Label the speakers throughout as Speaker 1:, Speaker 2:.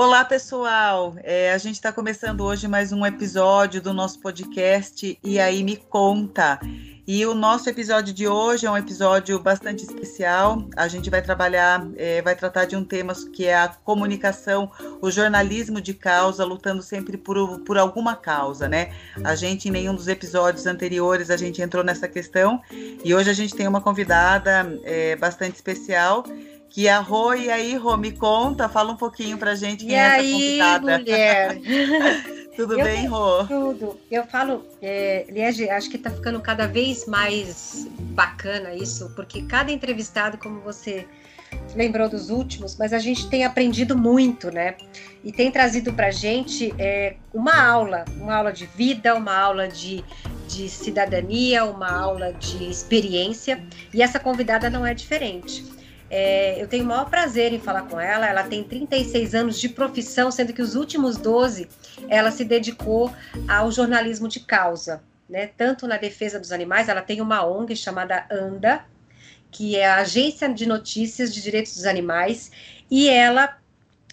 Speaker 1: Olá, pessoal! É, a gente está começando hoje mais um episódio do nosso podcast E aí Me Conta. E o nosso episódio de hoje é um episódio bastante especial. A gente vai trabalhar, é, vai tratar de um tema que é a comunicação, o jornalismo de causa, lutando sempre por, por alguma causa, né? A gente, em nenhum dos episódios anteriores, a gente entrou nessa questão. E hoje a gente tem uma convidada é, bastante especial que a Rô, e aí, Rô, me conta, fala um pouquinho pra gente quem
Speaker 2: e
Speaker 1: é essa
Speaker 2: aí,
Speaker 1: convidada.
Speaker 2: mulher?
Speaker 1: tudo
Speaker 2: eu
Speaker 1: bem, Rô?
Speaker 2: Tudo. Eu falo, é, Liege, acho que tá ficando cada vez mais bacana isso, porque cada entrevistado, como você lembrou dos últimos, mas a gente tem aprendido muito, né? E tem trazido pra gente é, uma aula, uma aula de vida, uma aula de, de cidadania, uma aula de experiência, e essa convidada não é diferente. É, eu tenho o maior prazer em falar com ela. Ela tem 36 anos de profissão, sendo que os últimos 12 ela se dedicou ao jornalismo de causa, né? Tanto na defesa dos animais, ela tem uma ONG chamada ANDA, que é a Agência de Notícias de Direitos dos Animais, e ela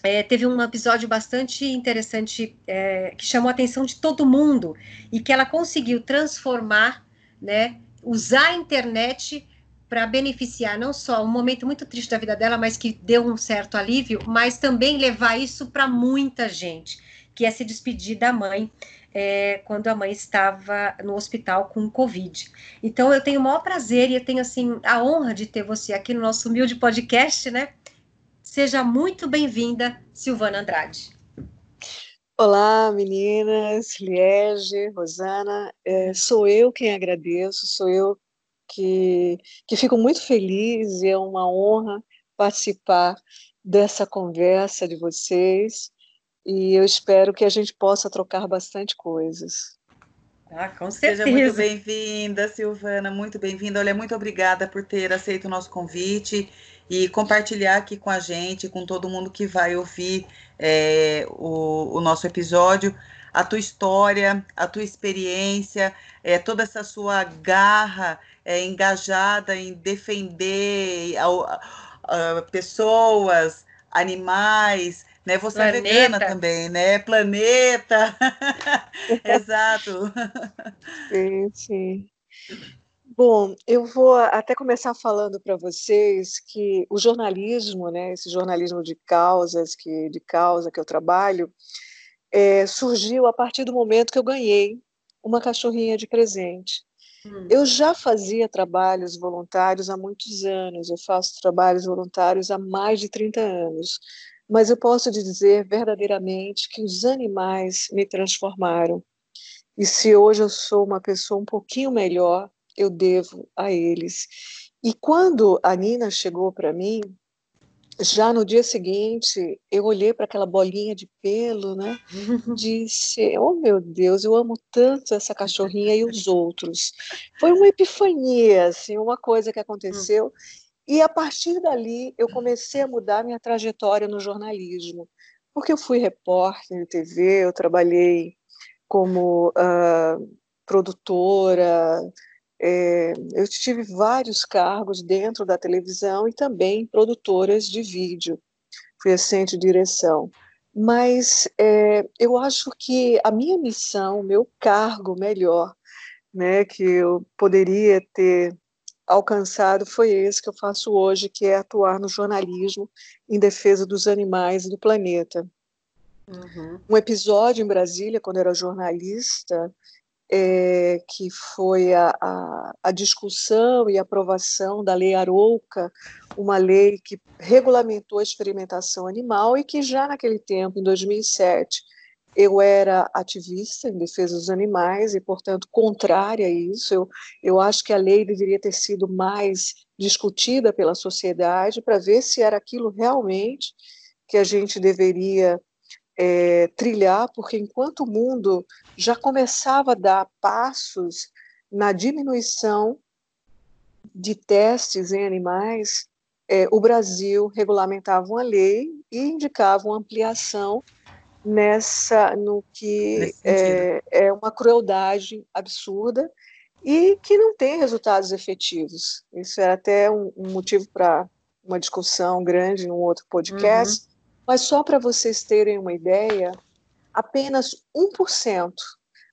Speaker 2: é, teve um episódio bastante interessante é, que chamou a atenção de todo mundo e que ela conseguiu transformar, né? Usar a internet para beneficiar não só um momento muito triste da vida dela, mas que deu um certo alívio, mas também levar isso para muita gente, que é se despedir da mãe é, quando a mãe estava no hospital com Covid. Então eu tenho o maior prazer e eu tenho assim a honra de ter você aqui no nosso humilde podcast, né? Seja muito bem-vinda, Silvana Andrade.
Speaker 3: Olá, meninas, Liege, Rosana. É, sou eu quem agradeço, sou eu que, que fico muito feliz e é uma honra participar dessa conversa de vocês e eu espero que a gente possa trocar bastante coisas.
Speaker 1: Ah, com certeza. Seja muito bem-vinda, Silvana, muito bem-vinda. Olha, muito obrigada por ter aceito o nosso convite e compartilhar aqui com a gente, com todo mundo que vai ouvir é, o, o nosso episódio, a tua história, a tua experiência, é, toda essa sua garra é, engajada em defender a, a, a pessoas, animais, né? Você Planeta. é vegana também, né? Planeta. Exato.
Speaker 3: Sim, sim. Bom, eu vou até começar falando para vocês que o jornalismo, né, esse jornalismo de causas, que de causa que eu trabalho, é, surgiu a partir do momento que eu ganhei uma cachorrinha de presente. Hum. Eu já fazia trabalhos voluntários há muitos anos, eu faço trabalhos voluntários há mais de 30 anos, mas eu posso dizer verdadeiramente que os animais me transformaram. E se hoje eu sou uma pessoa um pouquinho melhor, eu devo a eles. E quando a Nina chegou para mim, já no dia seguinte, eu olhei para aquela bolinha de pelo, né? Disse: Oh meu Deus, eu amo tanto essa cachorrinha e os outros. Foi uma epifania, assim, uma coisa que aconteceu. E a partir dali, eu comecei a mudar minha trajetória no jornalismo, porque eu fui repórter de TV, eu trabalhei como uh, produtora, é, eu tive vários cargos dentro da televisão e também produtoras de vídeo. Fui assistente de direção. Mas é, eu acho que a minha missão, meu cargo melhor, né, que eu poderia ter alcançado foi esse que eu faço hoje, que é atuar no jornalismo em defesa dos animais e do planeta. Uhum. Um episódio em Brasília, quando eu era jornalista, é, que foi a, a, a, discussão e aprovação da Lei Arouca, uma lei que regulamentou a experimentação animal e que já naquele tempo, em 2007, eu era ativista em defesa dos animais e, portanto, contrária a isso. Eu, eu acho que a lei deveria ter sido mais discutida pela sociedade para ver se era aquilo realmente que a gente deveria é, trilhar, porque enquanto o mundo já começava a dar passos na diminuição de testes em animais, é, o Brasil regulamentava uma lei e indicava uma ampliação nessa no que é, é, uma crueldade absurda e que não tem resultados efetivos. Isso era até um, um motivo para uma discussão grande num outro podcast, uhum. Mas só para vocês terem uma ideia, apenas 1%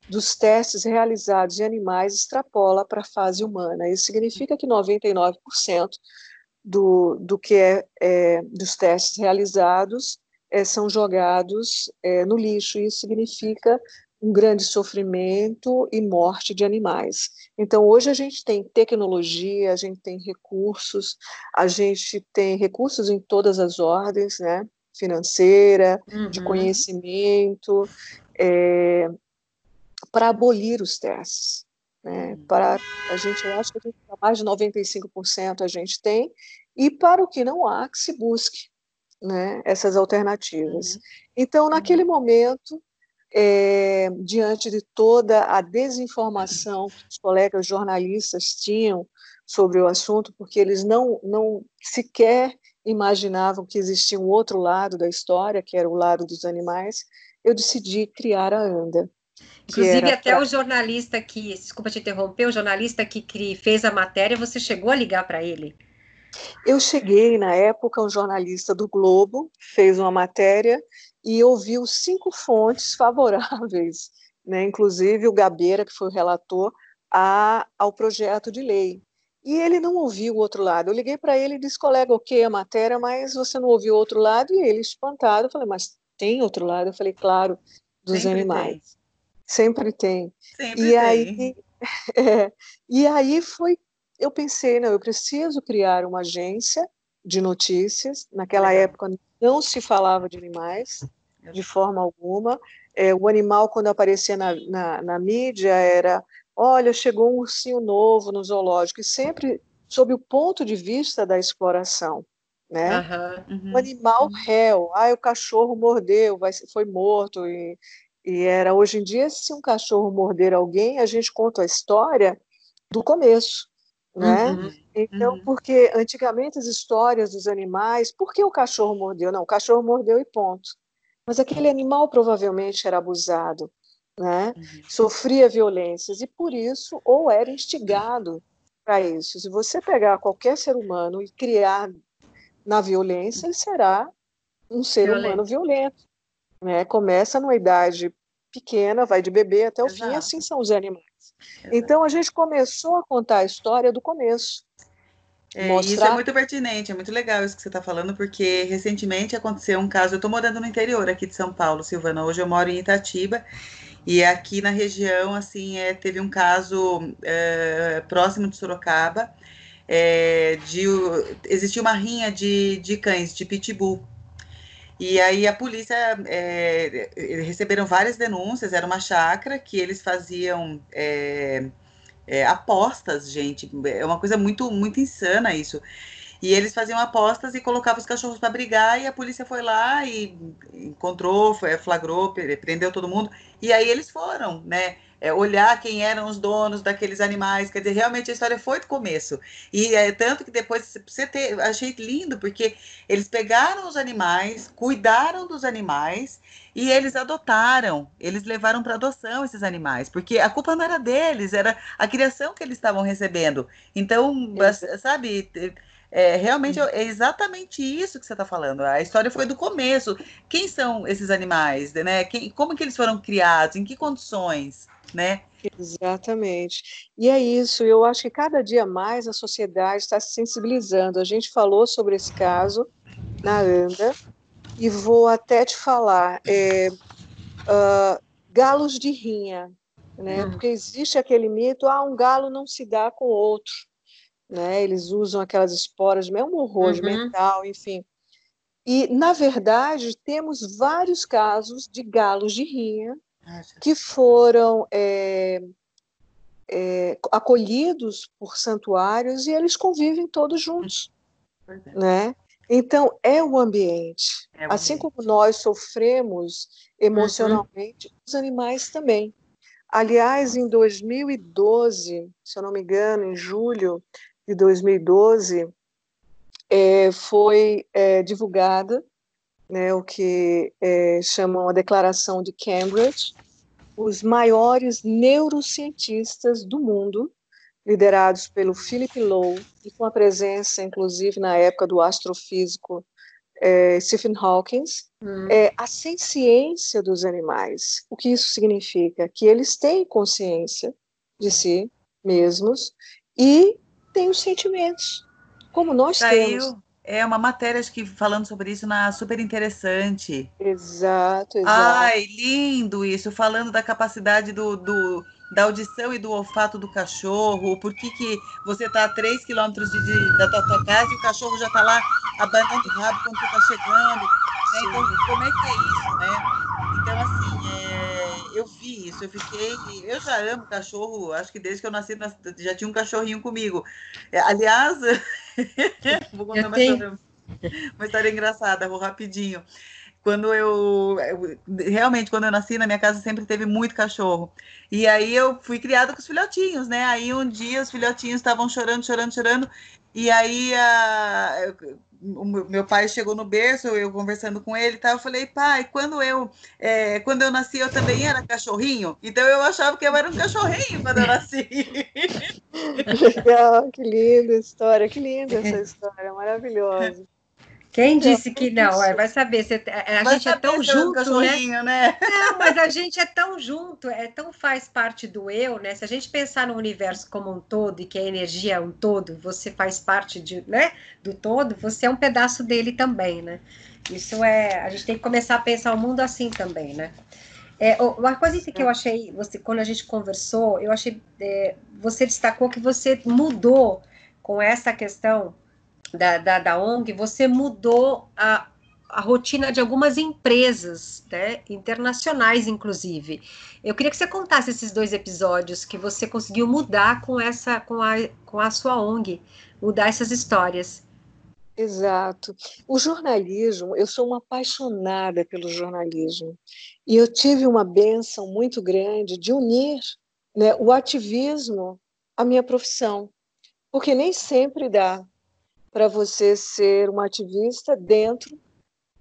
Speaker 3: dos testes realizados em animais extrapola para a fase humana. Isso significa que 99% do, do que é, é, dos testes realizados é, são jogados é, no lixo. Isso significa um grande sofrimento e morte de animais. Então, hoje a gente tem tecnologia, a gente tem recursos, a gente tem recursos em todas as ordens, né? Financeira, uhum. de conhecimento, é, para abolir os testes. Né? Uhum. Para a gente, eu acho que mais de 95% a gente tem, e para o que não há, que se busque né, essas alternativas. Uhum. Então, naquele uhum. momento, é, diante de toda a desinformação que os colegas jornalistas tinham sobre o assunto, porque eles não, não sequer imaginavam que existia um outro lado da história, que era o lado dos animais, eu decidi criar a ANDA.
Speaker 2: Inclusive, até pra... o jornalista que, desculpa te interromper, o jornalista que, que fez a matéria, você chegou a ligar para ele?
Speaker 3: Eu cheguei, na época, um jornalista do Globo fez uma matéria e ouviu cinco fontes favoráveis, né, inclusive o Gabeira, que foi o relator, a, ao projeto de lei. E ele não ouviu o outro lado. Eu liguei para ele e disse, colega, ok a matéria, mas você não ouviu o outro lado? E ele, espantado, eu falei, mas tem outro lado? Eu falei, claro, dos Sempre animais. Tem. Sempre tem.
Speaker 1: Sempre e tem.
Speaker 3: Aí, é, e aí foi, eu pensei, não, eu preciso criar uma agência de notícias. Naquela época não se falava de animais de forma alguma. É, o animal, quando aparecia na, na, na, mídia, era: olha, chegou um ursinho novo no zoológico, e sempre sob o ponto de vista da exploração. Né? Uhum, uhum, o animal réu, ah, o cachorro mordeu, vai, foi morto, e, e era hoje em dia, se um cachorro morder alguém, a gente conta a história do começo. Né? Uhum, então, uhum. porque antigamente as histórias dos animais, por que o cachorro mordeu? Não, o cachorro mordeu e ponto. Mas aquele animal provavelmente era abusado, né? Uhum. sofria violências e por isso ou era instigado para isso. Se você pegar qualquer ser humano e criar na violência, ele será um ser violento. humano violento. Né? Começa numa idade pequena, vai de bebê até o Exato. fim, assim são os animais. Exato. Então a gente começou a contar a história do começo.
Speaker 1: É, mostrar... Isso é muito pertinente, é muito legal isso que você está falando, porque recentemente aconteceu um caso. Eu estou morando no interior aqui de São Paulo, Silvana. Hoje eu moro em Itatiba. E aqui na região, assim, é, teve um caso é, próximo de Sorocaba, é, de existia uma rinha de, de cães, de pitbull. E aí a polícia é, receberam várias denúncias, era uma chácara que eles faziam é, é, apostas, gente. É uma coisa muito, muito insana isso. E eles faziam apostas e colocavam os cachorros para brigar, e a polícia foi lá e encontrou, foi, flagrou, prendeu todo mundo. E aí eles foram, né? É, olhar quem eram os donos daqueles animais. Quer dizer, realmente a história foi do começo. E é tanto que depois você ter, achei lindo, porque eles pegaram os animais, cuidaram dos animais e eles adotaram, eles levaram para adoção esses animais, porque a culpa não era deles, era a criação que eles estavam recebendo. Então, sabe, é, realmente é exatamente isso que você está falando. A história foi do começo. Quem são esses animais, né? Quem, como que eles foram criados? Em que condições, né?
Speaker 3: Exatamente. E é isso. Eu acho que cada dia mais a sociedade está se sensibilizando. A gente falou sobre esse caso na ANDA, e vou até te falar, é, uh, galos de rinha, né? Uhum. Porque existe aquele mito, ah, um galo não se dá com outro, né? Eles usam aquelas esporas, é um horror uhum. mental, enfim. E, na verdade, temos vários casos de galos de rinha que foram é, é, acolhidos por santuários e eles convivem todos juntos, né? Então, é o ambiente. É o assim ambiente. como nós sofremos emocionalmente, uhum. os animais também. Aliás, em 2012, se eu não me engano, em julho de 2012, é, foi é, divulgada né, o que é, chamam a Declaração de Cambridge, os maiores neurocientistas do mundo liderados pelo Philip Lowe e com a presença, inclusive, na época do astrofísico é, Stephen Hawking, hum. é, a ciência dos animais. O que isso significa? Que eles têm consciência de si mesmos e têm os sentimentos, como nós temos.
Speaker 1: É uma matéria, acho que falando sobre isso, na super interessante.
Speaker 3: Exato, exato.
Speaker 1: Ai, lindo isso, falando da capacidade do, do da audição e do olfato do cachorro, por que, que você está a 3 quilômetros de, de, da tua, tua, casa e o cachorro já está lá abanando o rabo quando você está chegando. Né? Então, como é que é isso, né? Então, assim, é, eu vi isso, eu fiquei. Eu já amo cachorro, acho que desde que eu nasci já tinha um cachorrinho comigo. É, aliás, vou contar uma história, uma história engraçada, vou rapidinho quando eu, realmente quando eu nasci na minha casa sempre teve muito cachorro e aí eu fui criada com os filhotinhos né aí um dia os filhotinhos estavam chorando chorando chorando e aí a, o meu pai chegou no berço eu conversando com ele tá eu falei pai quando eu é, quando eu nasci eu também era cachorrinho? Então eu achava que eu era um cachorrinho quando eu nasci.
Speaker 3: Legal que linda história que linda essa história maravilhosa
Speaker 2: quem disse que não? É, vai saber. Você, a vai gente é tão junto, né? né? Não, mas a gente é tão junto, é tão faz parte do eu, né? Se a gente pensar no universo como um todo e que a energia é um todo, você faz parte de, né, do todo, você é um pedaço dele também, né? Isso é. A gente tem que começar a pensar o mundo assim também, né? É, uma coisa que eu achei, você, quando a gente conversou, eu achei. É, você destacou que você mudou com essa questão da, da, da ONG, você mudou a, a rotina de algumas empresas, né, internacionais, inclusive. Eu queria que você contasse esses dois episódios que você conseguiu mudar com essa, com a, com a sua ONG, mudar essas histórias.
Speaker 3: Exato. O jornalismo, eu sou uma apaixonada pelo jornalismo e eu tive uma benção muito grande de unir né, o ativismo à minha profissão, porque nem sempre dá para você ser uma ativista dentro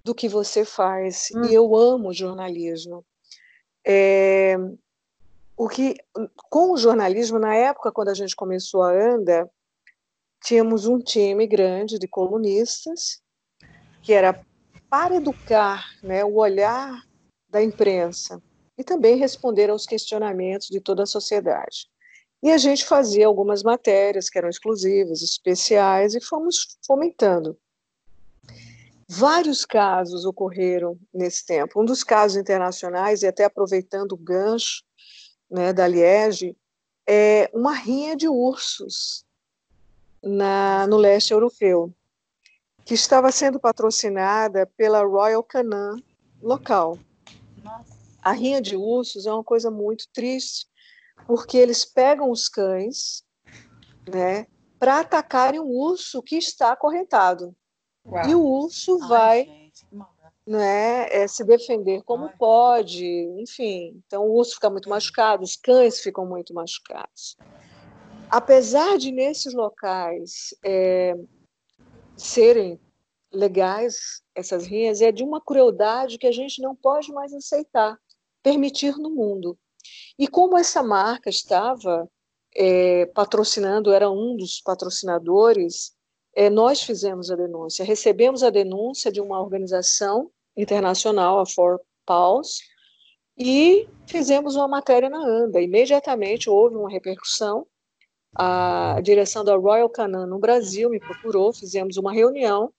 Speaker 3: do que você faz. Hum. E eu amo jornalismo. É, o que, com o jornalismo, na época, quando a gente começou a ANDA, tínhamos um time grande de colunistas, que era para educar né, o olhar da imprensa e também responder aos questionamentos de toda a sociedade. E a gente fazia algumas matérias que eram exclusivas, especiais, e fomos fomentando. Vários casos ocorreram nesse tempo. Um dos casos internacionais, e até aproveitando o gancho né, da Liege, é uma rinha de ursos na, no leste europeu, que estava sendo patrocinada pela Royal Canin local. Nossa. A rinha de ursos é uma coisa muito triste, porque eles pegam os cães, né, para atacarem um urso que está acorrentado. Uau. E o urso Ai, vai gente, né, é, se defender como Ai. pode, enfim. Então o urso fica muito machucado, os cães ficam muito machucados. Apesar de nesses locais é, serem legais essas rinhas, é de uma crueldade que a gente não pode mais aceitar, permitir no mundo. E como essa marca estava é, patrocinando, era um dos patrocinadores, é, nós fizemos a denúncia. Recebemos a denúncia de uma organização internacional, a For Paws, e fizemos uma matéria na ANDA. Imediatamente houve uma repercussão. A direção da Royal Canin no Brasil me procurou, fizemos uma reunião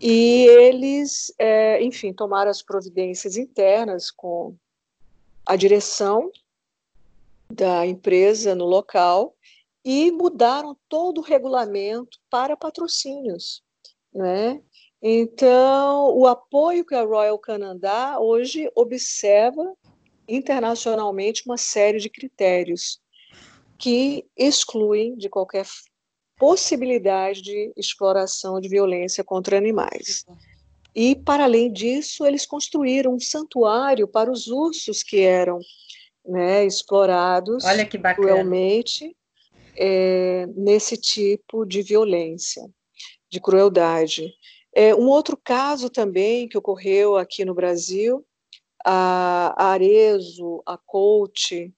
Speaker 3: e eles, é, enfim, tomaram as providências internas com a direção da empresa no local e mudaram todo o regulamento para patrocínios, né? Então, o apoio que a Royal Canadá hoje observa internacionalmente uma série de critérios que excluem de qualquer possibilidade de exploração de violência contra animais. E, para além disso, eles construíram um santuário para os ursos que eram né, explorados
Speaker 2: Olha que
Speaker 3: cruelmente é, nesse tipo de violência, de crueldade. É, um outro caso também que ocorreu aqui no Brasil, a Arezo, a Coach,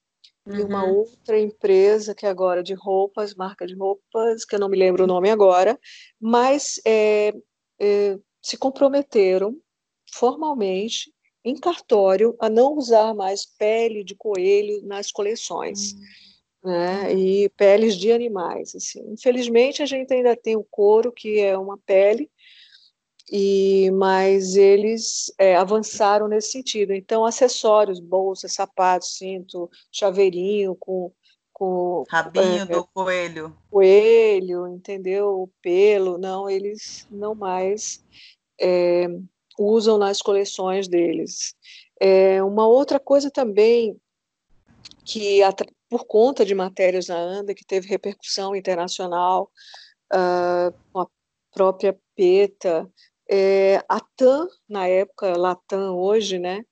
Speaker 3: uhum. e uma uhum. outra empresa que é agora de roupas, marca de roupas, que eu não me lembro o nome agora, mas é, é, se comprometeram formalmente em cartório a não usar mais pele de coelho nas coleções. Uhum. Né, e peles de animais. Assim. Infelizmente, a gente ainda tem o couro, que é uma pele, e mas eles é, avançaram nesse sentido. Então, acessórios, bolsas, sapatos, cinto, chaveirinho com com
Speaker 1: rabinho é, do coelho,
Speaker 3: coelho, entendeu? O pelo, não, eles não mais é, usam nas coleções deles. É, uma outra coisa também que por conta de matérias na ANDA que teve repercussão internacional uh, com a própria PETA, é, a TAM, na época, Latam hoje, né,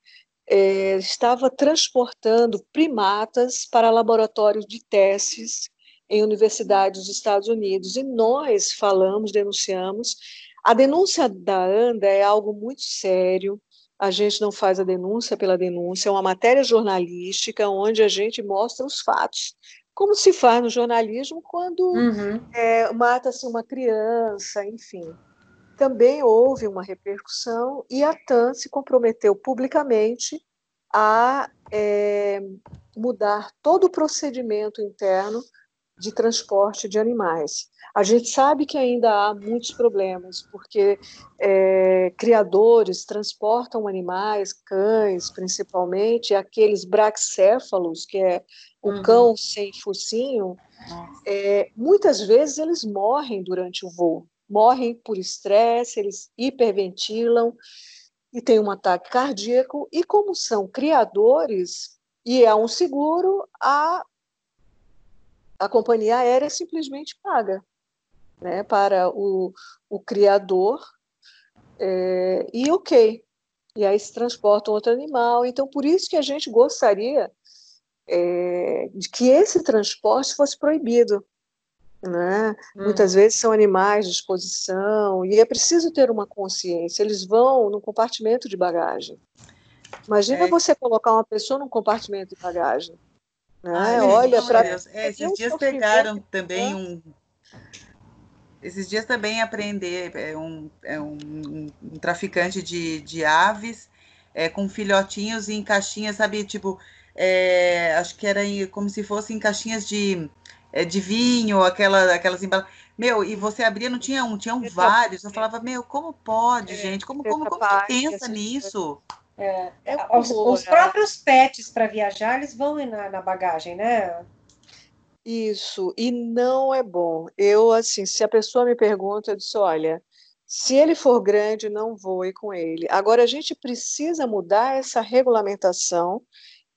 Speaker 3: é, estava transportando primatas para laboratórios de testes em universidades dos Estados Unidos. E nós falamos, denunciamos. A denúncia da ANDA é algo muito sério. A gente não faz a denúncia pela denúncia, é uma matéria jornalística onde a gente mostra os fatos. Como se faz no jornalismo quando uhum. é, mata-se uma criança, enfim também houve uma repercussão e a TAN se comprometeu publicamente a é, mudar todo o procedimento interno de transporte de animais. A gente sabe que ainda há muitos problemas, porque é, criadores transportam animais, cães principalmente, aqueles braxéfalos, que é o uhum. cão sem focinho, é, muitas vezes eles morrem durante o voo morrem por estresse, eles hiperventilam e têm um ataque cardíaco. E como são criadores e é um seguro, a, a companhia aérea simplesmente paga né, para o, o criador é, e ok. E aí se transporta um outro animal. Então, por isso que a gente gostaria é, de que esse transporte fosse proibido, né? Hum. Muitas vezes são animais de exposição e é preciso ter uma consciência. Eles vão no compartimento de bagagem. Imagina é. você colocar uma pessoa num compartimento de bagagem. Né? Ai,
Speaker 1: Olha para. É, esses dias pegaram também um. Esses dias também aprender é um, é um, um, um traficante de, de aves é, com filhotinhos em caixinhas, sabe? Tipo, é, acho que era como se fossem caixinhas de é, de vinho, aquela, aquelas embalagens. Meu, e você abria, não tinha um, tinham vários. Eu falava, meu, como pode, é, gente? Como, como, como você pensa nisso?
Speaker 2: É, é os, os, próprios pets para viajar, eles vão na, na bagagem, né?
Speaker 3: Isso, e não é bom. Eu, assim, se a pessoa me pergunta, eu disse, olha, se ele for grande, não voe com ele. Agora, a gente precisa mudar essa regulamentação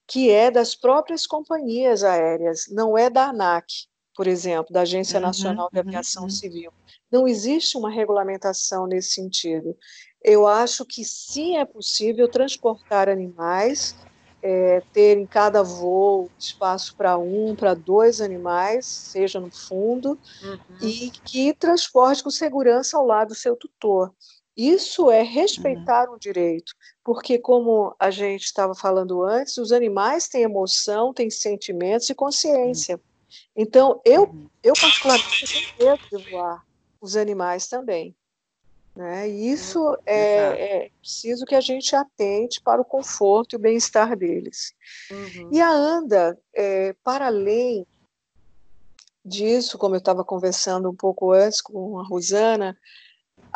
Speaker 3: que é das próprias companhias aéreas, não é da ANAC, por exemplo, da Agência uhum, Nacional de uhum, Aviação uhum. Civil. Não existe uma regulamentação nesse sentido. Eu acho que sim é possível transportar animais, é, ter em cada voo espaço para um, para dois animais, seja no fundo, uhum. e que transporte com segurança ao lado do seu tutor. Isso é respeitar uhum. um direito, porque, como a gente estava falando antes, os animais têm emoção, têm sentimentos e consciência. Então, eu, uhum. eu particularmente, tenho medo de voar, os animais também. Né? E isso é, é, preciso que a gente atente para o conforto e o bem-estar deles. Uhum. E a ANDA, é, para além disso, como eu estava conversando um pouco antes com a Rosana,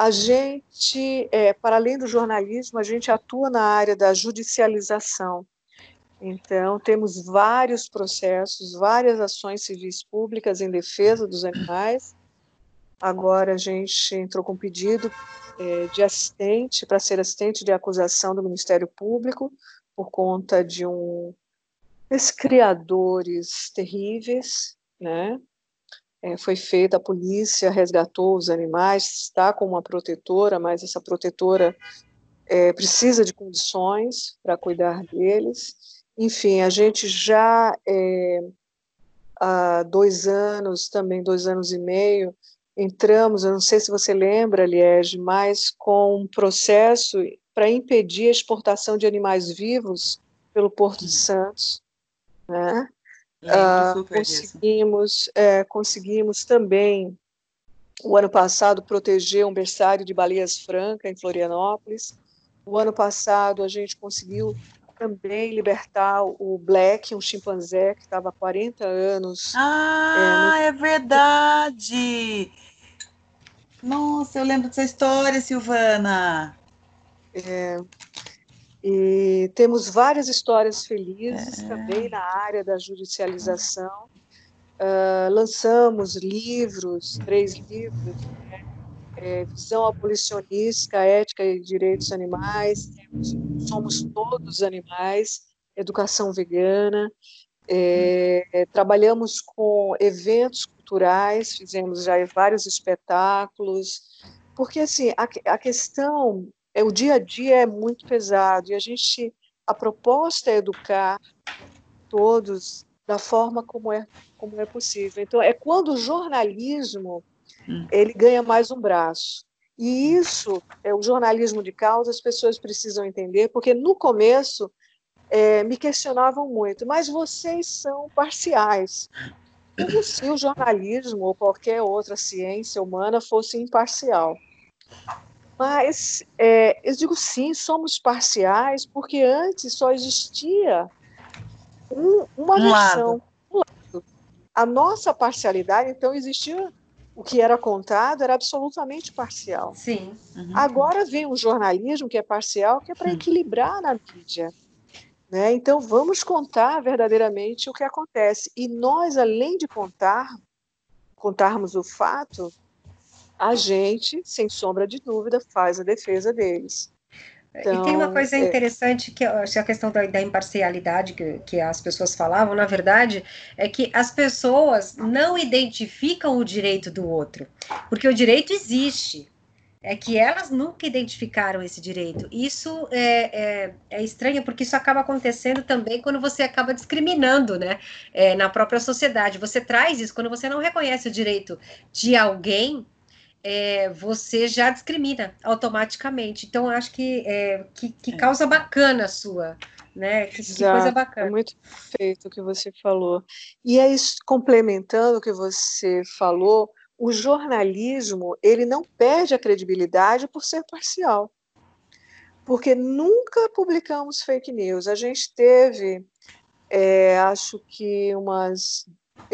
Speaker 3: a gente, é, para além do jornalismo, a gente atua na área da judicialização. Então, temos vários processos, várias ações civis públicas em defesa dos animais. Agora, a gente entrou com pedido é, de assistente, para ser assistente de acusação do Ministério Público, por conta de um desses criadores terríveis, né? É, foi feita, a polícia resgatou os animais, está com uma protetora, mas essa protetora é, precisa de condições para cuidar deles. Enfim, a gente já é, há dois anos, também dois anos e meio, entramos, eu não sei se você lembra, Liege, mas com um processo para impedir a exportação de animais vivos pelo Porto de Santos, né? Uh, conseguimos, é, conseguimos também, o ano passado, proteger um berçário de baleias franca em Florianópolis. O ano passado, a gente conseguiu também libertar o Black, um chimpanzé que estava há 40 anos.
Speaker 1: Ah, é, no... é verdade! Nossa, eu lembro dessa história, Silvana.
Speaker 3: É, e temos várias histórias felizes é. também na área da judicialização. Uh, lançamos livros, três livros, né? é, Visão Abolicionista, Ética e Direitos Animais, temos Somos Todos Animais, Educação Vegana, é, trabalhamos com eventos culturais, fizemos já vários espetáculos, porque assim a, a questão é o dia a dia é muito pesado e a gente a proposta é educar todos da forma como é como é possível. Então é quando o jornalismo hum. ele ganha mais um braço. E isso é o jornalismo de causa, as pessoas precisam entender, porque no começo é, me questionavam muito, mas vocês são parciais. Como se o jornalismo ou qualquer outra ciência humana fosse imparcial. Mas é, eu digo sim, somos parciais, porque antes só existia um, uma um versão. Um lado. A nossa parcialidade, então, existia o que era contado era absolutamente parcial.
Speaker 2: Sim.
Speaker 3: Uhum. Agora vem um jornalismo que é parcial, que é para equilibrar na mídia. Né? Então, vamos contar verdadeiramente o que acontece. E nós, além de contar, contarmos o fato, a gente, sem sombra de dúvida, faz a defesa deles.
Speaker 2: Então, e tem uma então, coisa é... interessante que a questão da, da imparcialidade que, que, as pessoas falavam, na verdade, é que as pessoas não identificam o direito do outro, porque o direito existe. É que elas nunca identificaram esse direito. Isso é, é, é estranho, porque isso acaba acontecendo também quando você acaba discriminando, né? É, na própria sociedade. Você traz isso quando você não reconhece o direito de alguém é, você já discrimina automaticamente. Então, acho que, é, que, que, é. causa bacana a sua, né? Que, que, coisa é bacana.
Speaker 3: É muito perfeito o que você falou. E aí, complementando o que você falou, o jornalismo ele não perde a credibilidade por ser parcial. Porque nunca publicamos fake news. A gente teve, é, acho que umas.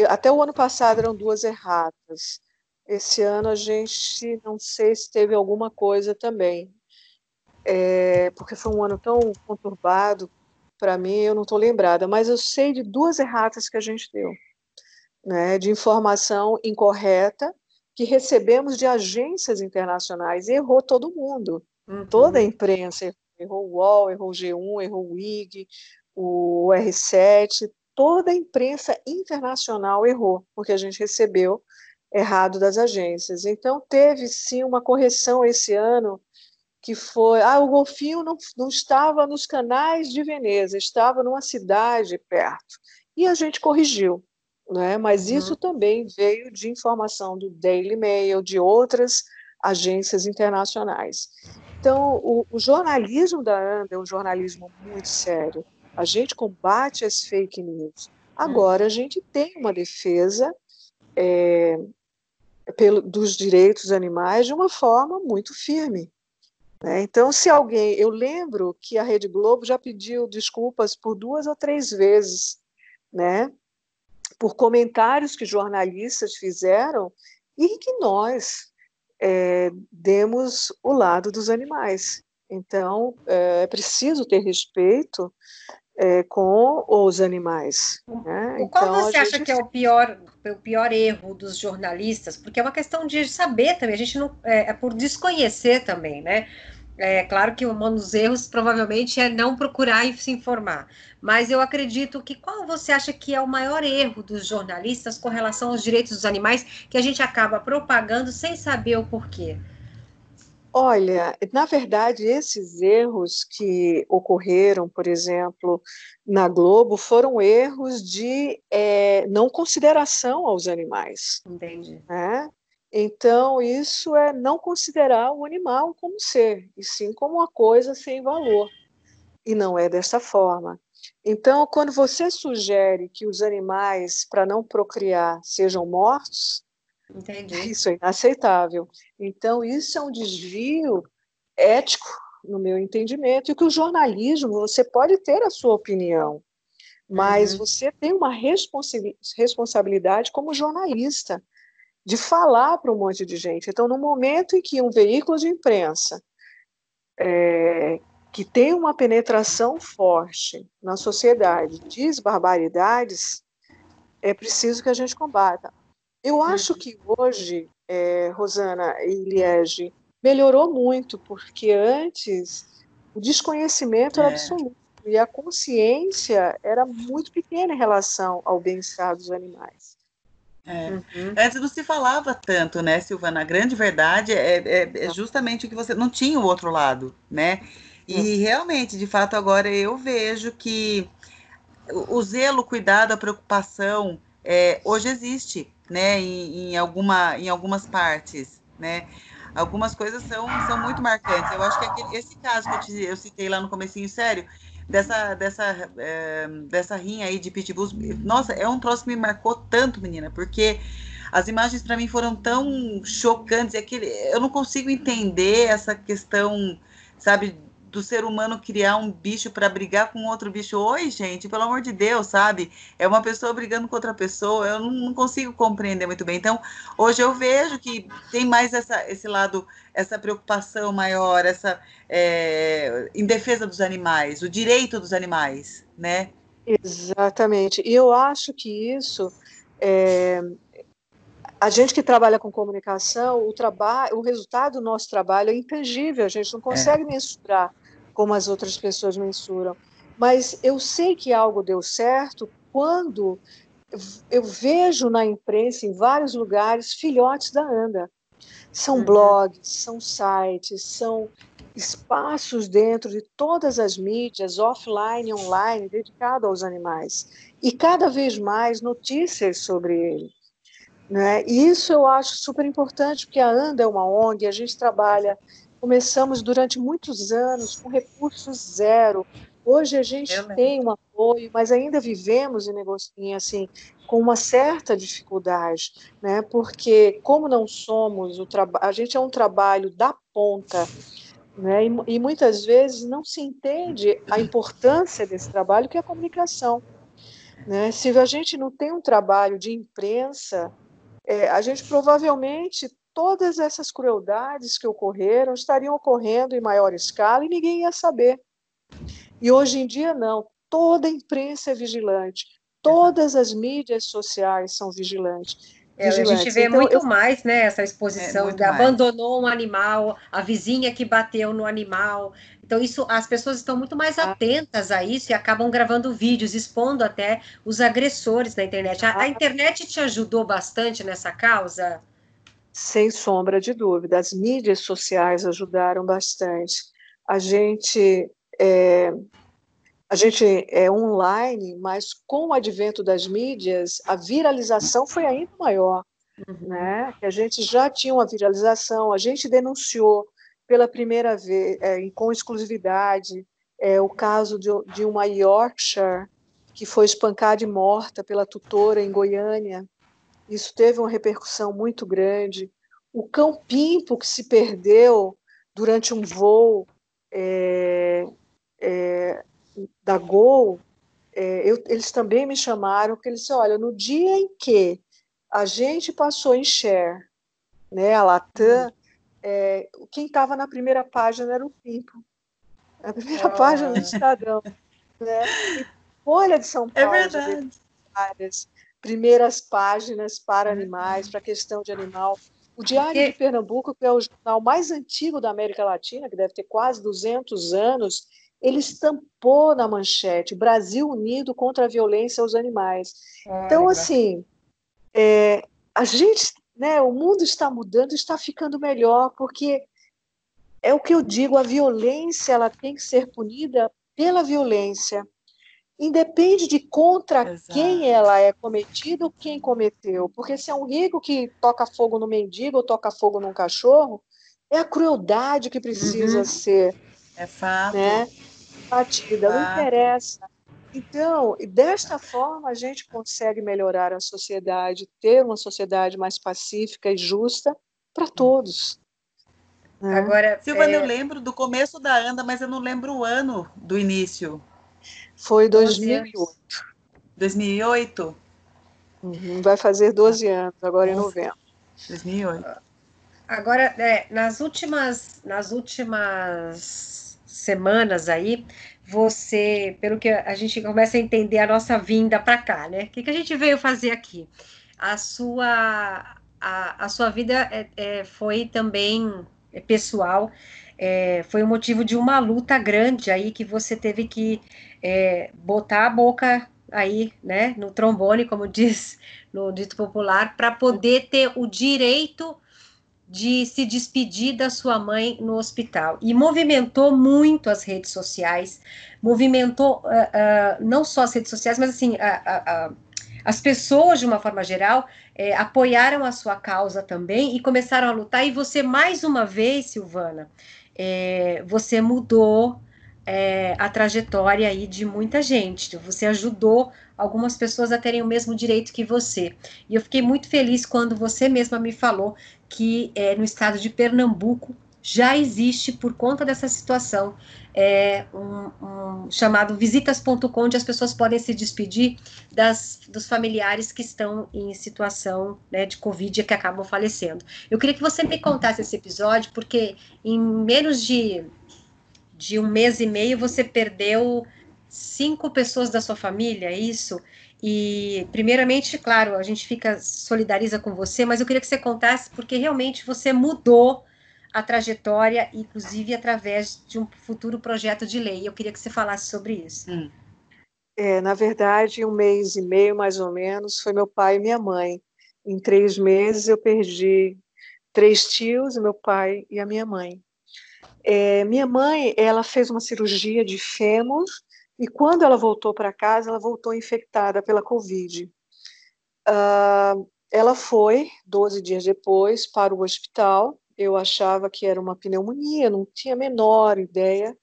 Speaker 3: Até o ano passado eram duas erratas esse ano a gente não sei se teve alguma coisa também, é, porque foi um ano tão conturbado para mim, eu não estou lembrada, mas eu sei de duas erratas que a gente deu, né, de informação incorreta que recebemos de agências internacionais, e errou todo mundo, uhum. toda a imprensa errou o UOL, errou o G1, errou o IG, o R7, toda a imprensa internacional errou, porque a gente recebeu errado das agências. Então, teve sim uma correção esse ano, que foi: ah, o golfinho não, não estava nos canais de Veneza, estava numa cidade perto. E a gente corrigiu. Né? Mas uhum. isso também veio de informação do Daily Mail, de outras agências internacionais. Então, o, o jornalismo da ANDA é um jornalismo muito sério. A gente combate as fake news. Agora, a gente tem uma defesa é, pelo, dos direitos animais de uma forma muito firme. Né? Então, se alguém. Eu lembro que a Rede Globo já pediu desculpas por duas ou três vezes, né? por comentários que jornalistas fizeram e que nós é, demos o lado dos animais. Então, é, é preciso ter respeito é, com os animais. Né?
Speaker 2: Qual então, você acha que é o pior, o pior erro dos jornalistas? Porque é uma questão de saber também, a gente não é, é por desconhecer também, né? É claro que um dos erros provavelmente é não procurar e se informar, mas eu acredito que qual você acha que é o maior erro dos jornalistas com relação aos direitos dos animais que a gente acaba propagando sem saber o porquê?
Speaker 3: Olha, na verdade, esses erros que ocorreram, por exemplo, na Globo, foram erros de é, não consideração aos animais.
Speaker 2: Entendi.
Speaker 3: Né? Então, isso é não considerar o animal como ser, e sim como uma coisa sem valor. E não é dessa forma. Então, quando você sugere que os animais, para não procriar, sejam mortos, Entendi. isso é inaceitável. Então, isso é um desvio ético, no meu entendimento, e que o jornalismo, você pode ter a sua opinião, mas uhum. você tem uma responsabilidade como jornalista de falar para um monte de gente. Então, no momento em que um veículo de imprensa é, que tem uma penetração forte na sociedade diz barbaridades, é preciso que a gente combata. Eu acho uhum. que hoje, é, Rosana e Liege, melhorou muito, porque antes o desconhecimento era é. absoluto e a consciência era muito pequena em relação ao bem-estar dos animais.
Speaker 1: É. Uhum. Antes não se falava tanto, né, Silvana? A grande verdade é, é, é, justamente o que você não tinha o outro lado, né? E realmente, de fato, agora eu vejo que o, zelo, o cuidado, a preocupação é, hoje existe, né? Em, em, alguma, em algumas partes, né? Algumas coisas são, são muito marcantes. Eu acho que aquele, esse caso que eu, te, eu citei lá no comecinho, sério, dessa, dessa, é, dessa rinha aí de pitbulls. Nossa, é um troço que me marcou tanto, menina, porque as imagens para mim foram tão chocantes. Aquele, eu não consigo entender essa questão, sabe, do ser humano criar um bicho para brigar com outro bicho. Oi, gente, pelo amor de Deus, sabe? É uma pessoa brigando com outra pessoa. Eu não, não consigo compreender muito bem. Então, hoje eu vejo que tem mais essa, esse lado, essa preocupação maior, essa é, em defesa dos animais, o direito dos animais, né?
Speaker 3: Exatamente. E eu acho que isso é, a gente que trabalha com comunicação, o trabalho, o resultado do nosso trabalho é intangível, a gente não consegue é. mensurar como as outras pessoas mensuram. Mas eu sei que algo deu certo quando eu vejo na imprensa, em vários lugares, filhotes da ANDA. São uhum. blogs, são sites, são espaços dentro de todas as mídias, offline e online, dedicados aos animais. E cada vez mais notícias sobre ele. Né? E isso eu acho super importante, porque a ANDA é uma ONG, a gente trabalha, começamos durante muitos anos com recursos zero. Hoje a gente tem um apoio, mas ainda vivemos em, em assim, com uma certa dificuldade, né? porque como não somos, o a gente é um trabalho da ponta, né? E, e, muitas vezes não se entende a importância desse trabalho, que é a comunicação. Né? Se a gente não tem um trabalho de imprensa, é, a gente provavelmente todas essas crueldades que ocorreram estariam ocorrendo em maior escala e ninguém ia saber. E hoje em dia não, toda a imprensa é vigilante, todas as mídias sociais são vigilantes.
Speaker 2: É, a gente vê então, muito eu... mais né, essa exposição, é, abandonou um animal, a vizinha que bateu no animal. Então, isso as pessoas estão muito mais ah. atentas a isso e acabam gravando vídeos, expondo até os agressores na internet. A, a ah. internet te ajudou bastante nessa causa?
Speaker 3: Sem sombra de dúvida. As mídias sociais ajudaram bastante. A gente. É, a gente é online, mas com o advento das mídias, a viralização foi ainda maior. Uhum. Né? A gente já tinha uma viralização, a gente denunciou pela primeira vez, é, com exclusividade, é, o caso de, de uma Yorkshire que foi espancada e morta pela tutora em Goiânia. Isso teve uma repercussão muito grande. O cão pimpo que se perdeu durante um voo é, é, da Gol, é, eu, eles também me chamaram, porque eles disseram, olha, no dia em que a gente passou em share, né, a Latam, é, quem estava na primeira página era o Pimpo. A primeira oh. página do Estadão. Né? Folha de São é Paulo. É verdade. Várias primeiras páginas para animais, para a questão de animal. O Diário de Pernambuco, que é o jornal mais antigo da América Latina, que deve ter quase 200 anos, ele estampou na manchete Brasil unido contra a violência aos animais. então, assim, é, a gente, né, o mundo está mudando, está ficando melhor, porque é o que eu digo, a violência ela tem que ser punida pela violência. Independe de contra Exato. quem ela é cometida ou quem cometeu. Porque se é um rico que toca fogo no mendigo ou toca fogo num cachorro, é a crueldade que precisa uhum. ser.
Speaker 1: É fato.
Speaker 3: Né? Batida. Fato. Não interessa Então, desta forma, a gente consegue melhorar a sociedade, ter uma sociedade mais pacífica e justa para todos.
Speaker 1: Né? Agora, Silvana, é... eu lembro do começo da ANDA, mas eu não lembro o ano do início.
Speaker 3: Foi 2008.
Speaker 1: 2008?
Speaker 3: Uhum, vai fazer 12 anos, agora em novembro.
Speaker 1: 2008.
Speaker 2: Agora, é, nas últimas, nas últimas semanas aí, você, pelo que a gente começa a entender a nossa vinda para cá, né? O que, que a gente veio fazer aqui? A sua, a, a sua vida é, é, foi também é, pessoal, é, foi o motivo de uma luta grande aí que você teve que é, botar a boca aí, né, no trombone, como diz no dito popular, para poder ter o direito de se despedir da sua mãe no hospital. E movimentou muito as redes sociais, movimentou uh, uh, não só as redes sociais, mas assim, uh, as pessoas, de uma forma geral, eh, apoiaram a sua causa também e começaram a lutar. E você, mais uma vez, Silvana, eh, você mudou é, a trajetória aí de muita gente. Você ajudou algumas pessoas a terem o mesmo direito que você. E eu fiquei muito feliz quando você mesma me falou que é, no estado de Pernambuco já existe, por conta dessa situação, é, um, um, chamado visitas.com, onde as pessoas podem se despedir das, dos familiares que estão em situação né, de Covid e que acabam falecendo. Eu queria que você me contasse esse episódio, porque em menos de de um mês e meio você perdeu cinco pessoas da sua família, é isso? E, primeiramente, claro, a gente fica solidariza com você, mas eu queria que você contasse, porque realmente você mudou a trajetória, inclusive através de um futuro projeto de lei. Eu queria que você falasse sobre isso. Hum.
Speaker 3: É, na verdade, um mês e meio, mais ou menos, foi meu pai e minha mãe. Em três meses, eu perdi três tios, meu pai e a minha mãe. É, minha mãe, ela fez uma cirurgia de fêmur e quando ela voltou para casa, ela voltou infectada pela Covid. Uh, ela foi, 12 dias depois, para o hospital. Eu achava que era uma pneumonia, não tinha a menor ideia,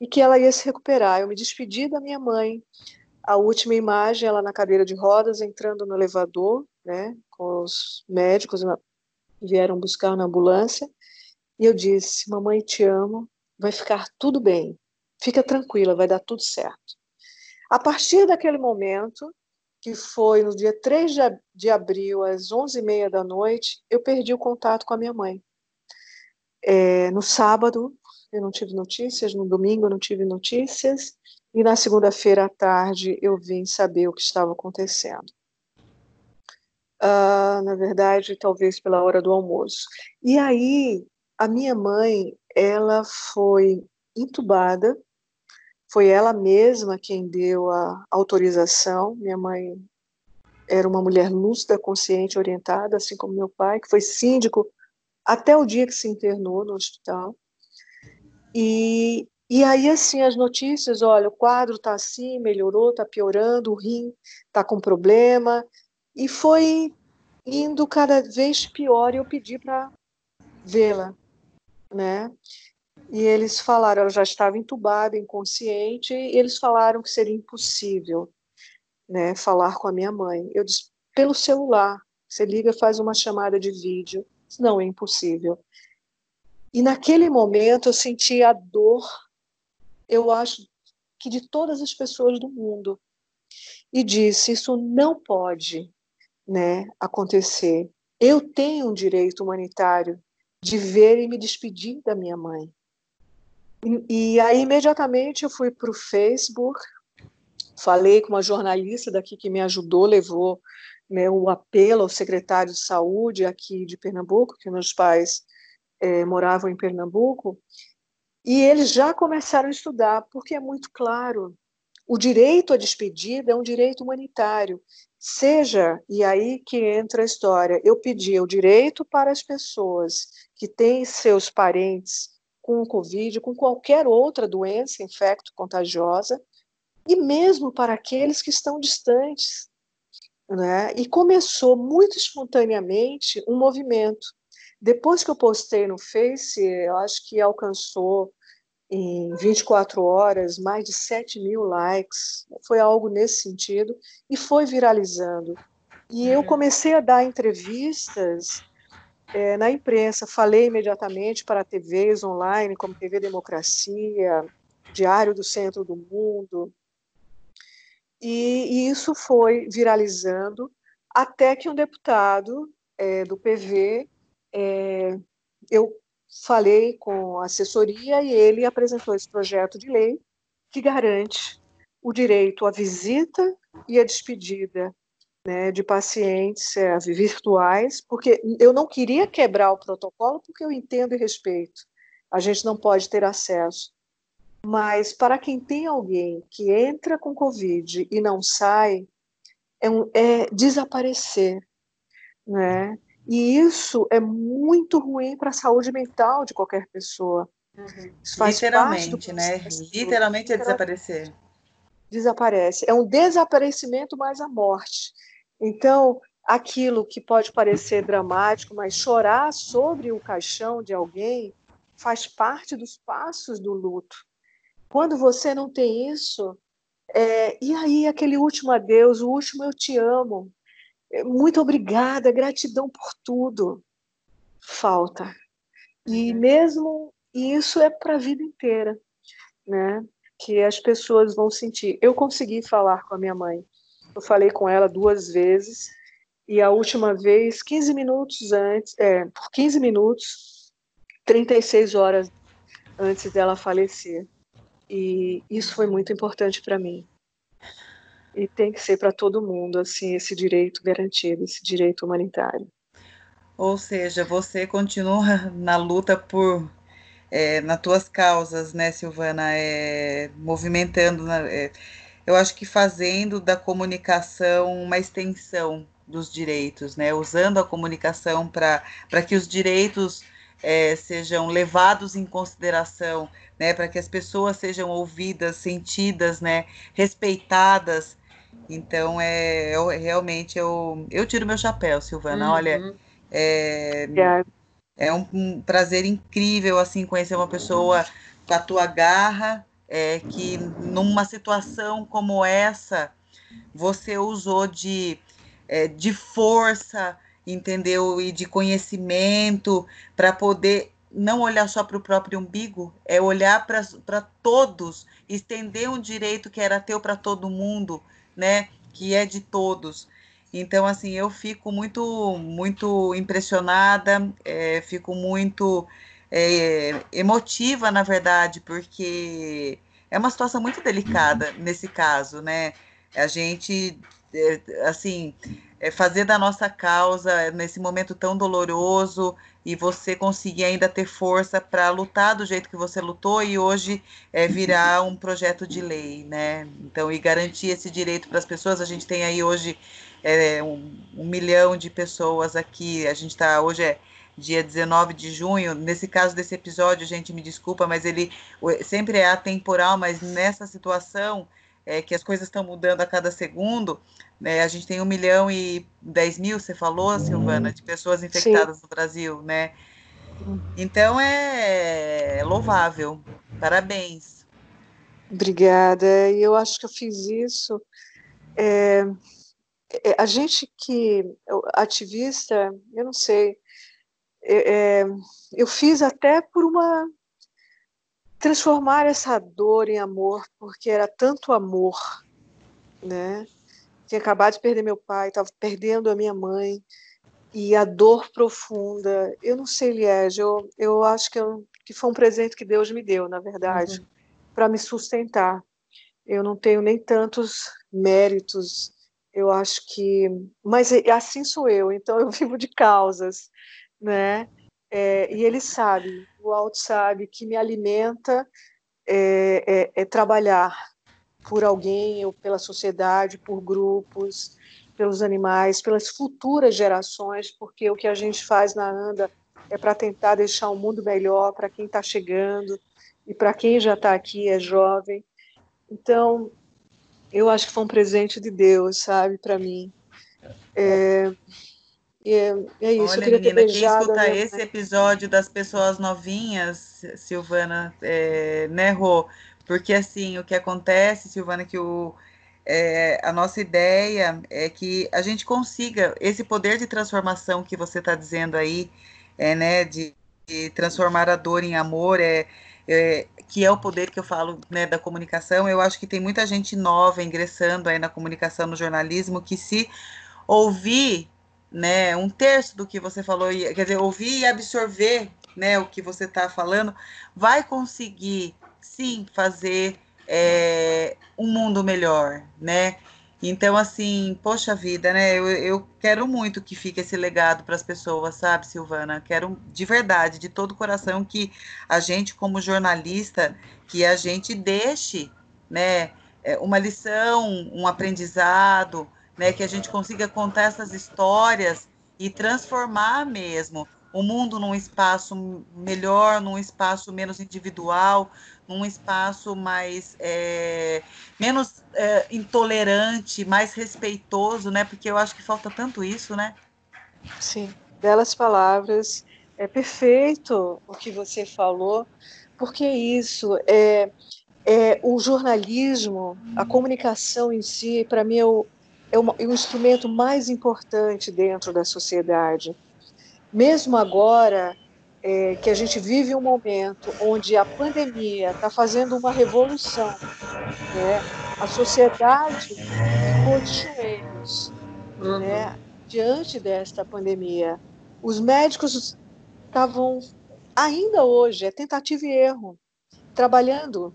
Speaker 3: e que ela ia se recuperar. Eu me despedi da minha mãe. A última imagem, ela na cadeira de rodas, entrando no elevador, né, com os médicos vieram buscar na ambulância. E eu disse: Mamãe, te amo, vai ficar tudo bem, fica tranquila, vai dar tudo certo. A partir daquele momento, que foi no dia 3 de abril, às 11h30 da noite, eu perdi o contato com a minha mãe. É, no sábado, eu não tive notícias, no domingo, eu não tive notícias, e na segunda-feira à tarde, eu vim saber o que estava acontecendo. Uh, na verdade, talvez pela hora do almoço. E aí, a minha mãe, ela foi entubada, foi ela mesma quem deu a autorização. Minha mãe era uma mulher lúcida, consciente, orientada, assim como meu pai, que foi síndico até o dia que se internou no hospital. E, e aí, assim, as notícias, olha, o quadro está assim, melhorou, está piorando, o rim está com problema, e foi indo cada vez pior, e eu pedi para vê-la né? E eles falaram, ela já estava entubada, inconsciente, e eles falaram que seria impossível, né, falar com a minha mãe. Eu disse, pelo celular, você liga, faz uma chamada de vídeo. Não, é impossível. E naquele momento eu senti a dor, eu acho que de todas as pessoas do mundo. E disse, isso não pode, né, acontecer. Eu tenho um direito humanitário de ver e me despedir da minha mãe. E, e aí, imediatamente, eu fui para o Facebook, falei com uma jornalista daqui que me ajudou, levou né, o apelo ao secretário de saúde aqui de Pernambuco, que meus pais é, moravam em Pernambuco, e eles já começaram a estudar, porque é muito claro, o direito à despedida é um direito humanitário. Seja, e aí que entra a história, eu pedi o direito para as pessoas que têm seus parentes com o Covid, com qualquer outra doença infecto-contagiosa, e mesmo para aqueles que estão distantes. Né? E começou muito espontaneamente um movimento. Depois que eu postei no Face, eu acho que alcançou em 24 horas, mais de 7 mil likes, foi algo nesse sentido, e foi viralizando. E eu uhum. comecei a dar entrevistas é, na imprensa, falei imediatamente para TVs online, como TV Democracia, Diário do Centro do Mundo, e, e isso foi viralizando até que um deputado é, do PV, é, eu falei com a assessoria e ele apresentou esse projeto de lei que garante o direito à visita e à despedida né, de pacientes é, virtuais, porque eu não queria quebrar o protocolo, porque eu entendo e respeito. A gente não pode ter acesso. Mas para quem tem alguém que entra com Covid e não sai, é, um, é desaparecer. Né? E isso é muito ruim para a saúde mental de qualquer pessoa.
Speaker 1: Uhum. Literalmente, né? Literalmente é desaparecer.
Speaker 3: Desaparece. É um desaparecimento mais a morte. Então, aquilo que pode parecer dramático, mas chorar sobre o caixão de alguém faz parte dos passos do luto. Quando você não tem isso, é, e aí aquele último adeus, o último eu te amo, muito obrigada, gratidão por tudo. Falta. E uhum. mesmo isso é para a vida inteira, né? Que as pessoas vão sentir. Eu consegui falar com a minha mãe. Eu falei com ela duas vezes e a última vez 15 minutos antes, é, por 15 minutos, 36 horas antes dela falecer. E isso foi muito importante para mim e tem que ser para todo mundo assim esse direito garantido, esse direito humanitário.
Speaker 1: Ou seja, você continua na luta por é, nas tuas causas, né, Silvana, é, movimentando, né, é, eu acho que fazendo da comunicação uma extensão dos direitos, né, usando a comunicação para que os direitos é, sejam levados em consideração, né, para que as pessoas sejam ouvidas, sentidas, né, respeitadas, então, é, eu, realmente, eu, eu tiro meu chapéu, Silvana. Uhum. Olha, é, é um, um, prazer incrível, assim, conhecer uma pessoa com a tua garra, é, que numa situação como essa, você usou de, é, de força, entendeu? E de conhecimento para poder não olhar só para o próprio umbigo, é olhar para todos, estender um direito que era teu para todo mundo, né, que é de todos. Então, assim, eu fico muito, muito impressionada, é, fico muito é, emotiva, na verdade, porque é uma situação muito delicada nesse caso, né? A gente, é, assim, é fazer da nossa causa nesse momento tão doloroso e você conseguir ainda ter força para lutar do jeito que você lutou e hoje é, virar um projeto de lei, né? Então, e garantir esse direito para as pessoas. A gente tem aí hoje é, um, um milhão de pessoas aqui. A gente está hoje é dia 19 de junho. Nesse caso desse episódio, gente, me desculpa, mas ele sempre é atemporal, mas nessa situação é, que as coisas estão mudando a cada segundo, né, a gente tem um milhão e dez mil, você falou, Silvana, de pessoas infectadas Sim. no Brasil, né? Então é louvável. Parabéns.
Speaker 3: Obrigada. E eu acho que eu fiz isso. É, é, a gente que ativista, eu não sei, é, é eu fiz até por uma transformar essa dor em amor, porque era tanto amor, né? Tinha acabado de perder meu pai, estava perdendo a minha mãe, e a dor profunda. Eu não sei, Liege, eu, eu acho que, eu, que foi um presente que Deus me deu, na verdade, uhum. para me sustentar. Eu não tenho nem tantos méritos, eu acho que. Mas assim sou eu, então eu vivo de causas, né? É, e ele sabe, o Alto sabe que me alimenta é, é, é, trabalhar por alguém ou pela sociedade, por grupos, pelos animais, pelas futuras gerações, porque o que a gente faz na ANDA é para tentar deixar o mundo melhor para quem está chegando e para quem já está aqui, é jovem. Então, eu acho que foi um presente de Deus, sabe, para mim. É, é, é isso.
Speaker 1: Olha, menina, quem escuta esse episódio das pessoas novinhas, Silvana, é, né, Rô? Porque assim, o que acontece, Silvana, que o, é, a nossa ideia é que a gente consiga esse poder de transformação que você está dizendo aí, é, né, de, de, transformar a dor em amor, é, é, que é o poder que eu falo né, da comunicação. Eu acho que tem muita gente nova ingressando aí na comunicação, no jornalismo, que se ouvir né, um terço do que você falou, quer dizer, ouvir e absorver né, o que você está falando, vai conseguir sim fazer é, um mundo melhor, né? Então, assim, poxa vida, né? Eu, eu quero muito que fique esse legado para as pessoas, sabe, Silvana? Quero de verdade, de todo o coração, que a gente, como jornalista, que a gente deixe, né, é, uma lição, um aprendizado, né, que a gente consiga contar essas histórias e transformar mesmo o mundo num espaço melhor, num espaço menos individual, num espaço mais é, menos é, intolerante, mais respeitoso, né? Porque eu acho que falta tanto isso, né?
Speaker 3: Sim, belas palavras. É perfeito o que você falou, porque isso é, é o jornalismo, a comunicação em si, para mim é o, é o, é o instrumento mais importante dentro da sociedade. Mesmo agora, é, que a gente vive um momento onde a pandemia está fazendo uma revolução, né? a sociedade ficou de joelhos uhum. né? diante desta pandemia. Os médicos estavam, ainda hoje, é tentativa e erro, trabalhando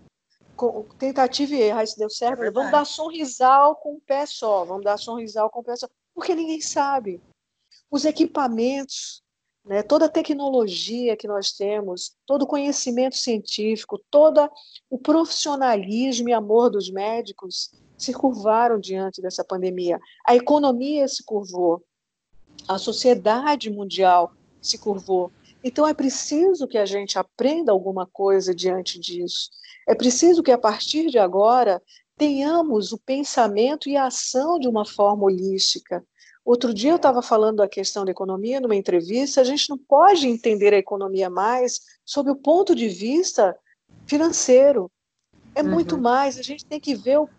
Speaker 3: com tentativa e erro. Aí se deu certo, é vamos dar sorrisal com o pé só, vamos dar sorrisal com o pé só, porque ninguém sabe. Os equipamentos né, toda a tecnologia que nós temos, todo o conhecimento científico, todo o profissionalismo e amor dos médicos se curvaram diante dessa pandemia. A economia se curvou, a sociedade mundial se curvou. Então é preciso que a gente aprenda alguma coisa diante disso. É preciso que a partir de agora tenhamos o pensamento e a ação de uma forma holística, Outro dia eu estava falando da questão da economia numa entrevista. A gente não pode entender a economia mais sob o ponto de vista financeiro. É uhum. muito mais. A gente tem que ver o,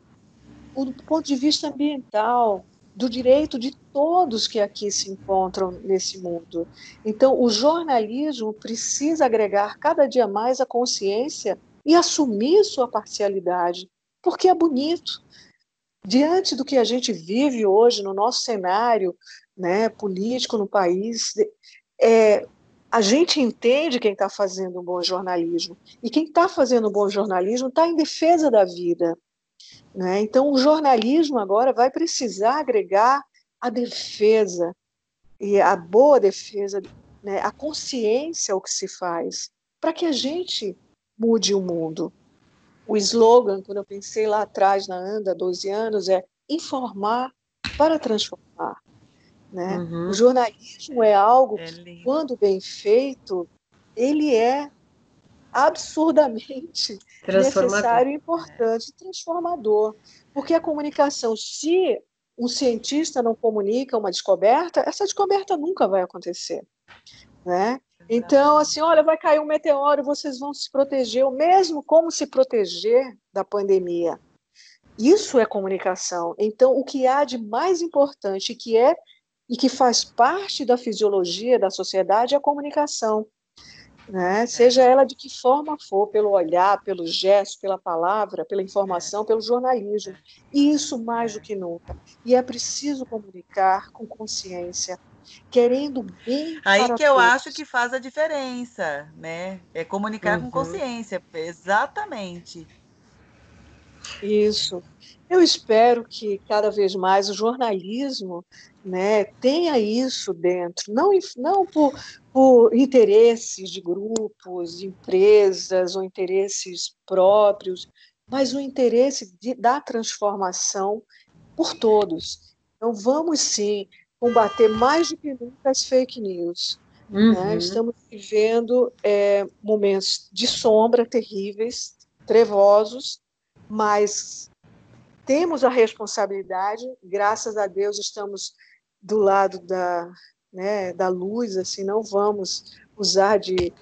Speaker 3: o ponto de vista ambiental, do direito de todos que aqui se encontram nesse mundo. Então, o jornalismo precisa agregar cada dia mais a consciência e assumir sua parcialidade, porque é bonito diante do que a gente vive hoje no nosso cenário né, político no país, é, a gente entende quem está fazendo um bom jornalismo. E quem está fazendo um bom jornalismo está em defesa da vida. Né? Então, o jornalismo agora vai precisar agregar a defesa, e a boa defesa, né, a consciência ao que se faz, para que a gente mude o mundo o slogan, quando eu pensei lá atrás na ANDA, 12 anos, é informar para transformar. Né? Uhum. O jornalismo é algo é que, quando bem feito, ele é absurdamente necessário e importante, transformador. Porque a comunicação, se um cientista não comunica uma descoberta, essa descoberta nunca vai acontecer. Né? Então, assim, olha, vai cair um meteoro, vocês vão se proteger, ou mesmo como se proteger da pandemia. Isso é comunicação. Então, o que há de mais importante que é e que faz parte da fisiologia da sociedade é a comunicação. Né? Seja ela de que forma for, pelo olhar, pelo gesto, pela palavra, pela informação, pelo jornalismo. E isso mais do que nunca. E é preciso comunicar com consciência, querendo bem.
Speaker 1: Aí que eu acho que faz a diferença, né? É comunicar uhum. com consciência, exatamente.
Speaker 3: Isso. Eu espero que cada vez mais o jornalismo né, tenha isso dentro, não, não por, por interesses de grupos, de empresas ou interesses próprios, mas o interesse de, da transformação por todos. Então, vamos sim combater mais do que nunca as fake news. Né? Uhum. Né? Estamos vivendo é, momentos de sombra terríveis, trevosos, mas temos a responsabilidade, graças a Deus estamos do lado da, né, da luz, assim, não vamos usar de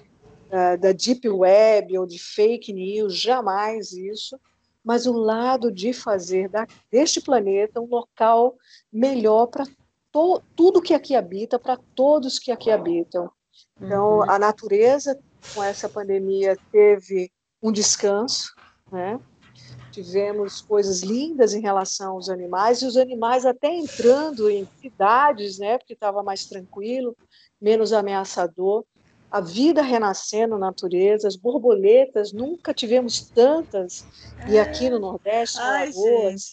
Speaker 3: uh, da deep web ou de fake news, jamais isso, mas o lado de fazer da, deste planeta um local melhor para tudo que aqui habita, para todos que aqui habitam. Então, uhum. a natureza com essa pandemia teve um descanso, né? Tivemos coisas lindas em relação aos animais, e os animais até entrando em cidades, né? Porque estava mais tranquilo, menos ameaçador. A vida renascendo na natureza, as borboletas, nunca tivemos tantas, e aqui no Nordeste,
Speaker 1: Ai, lagoas,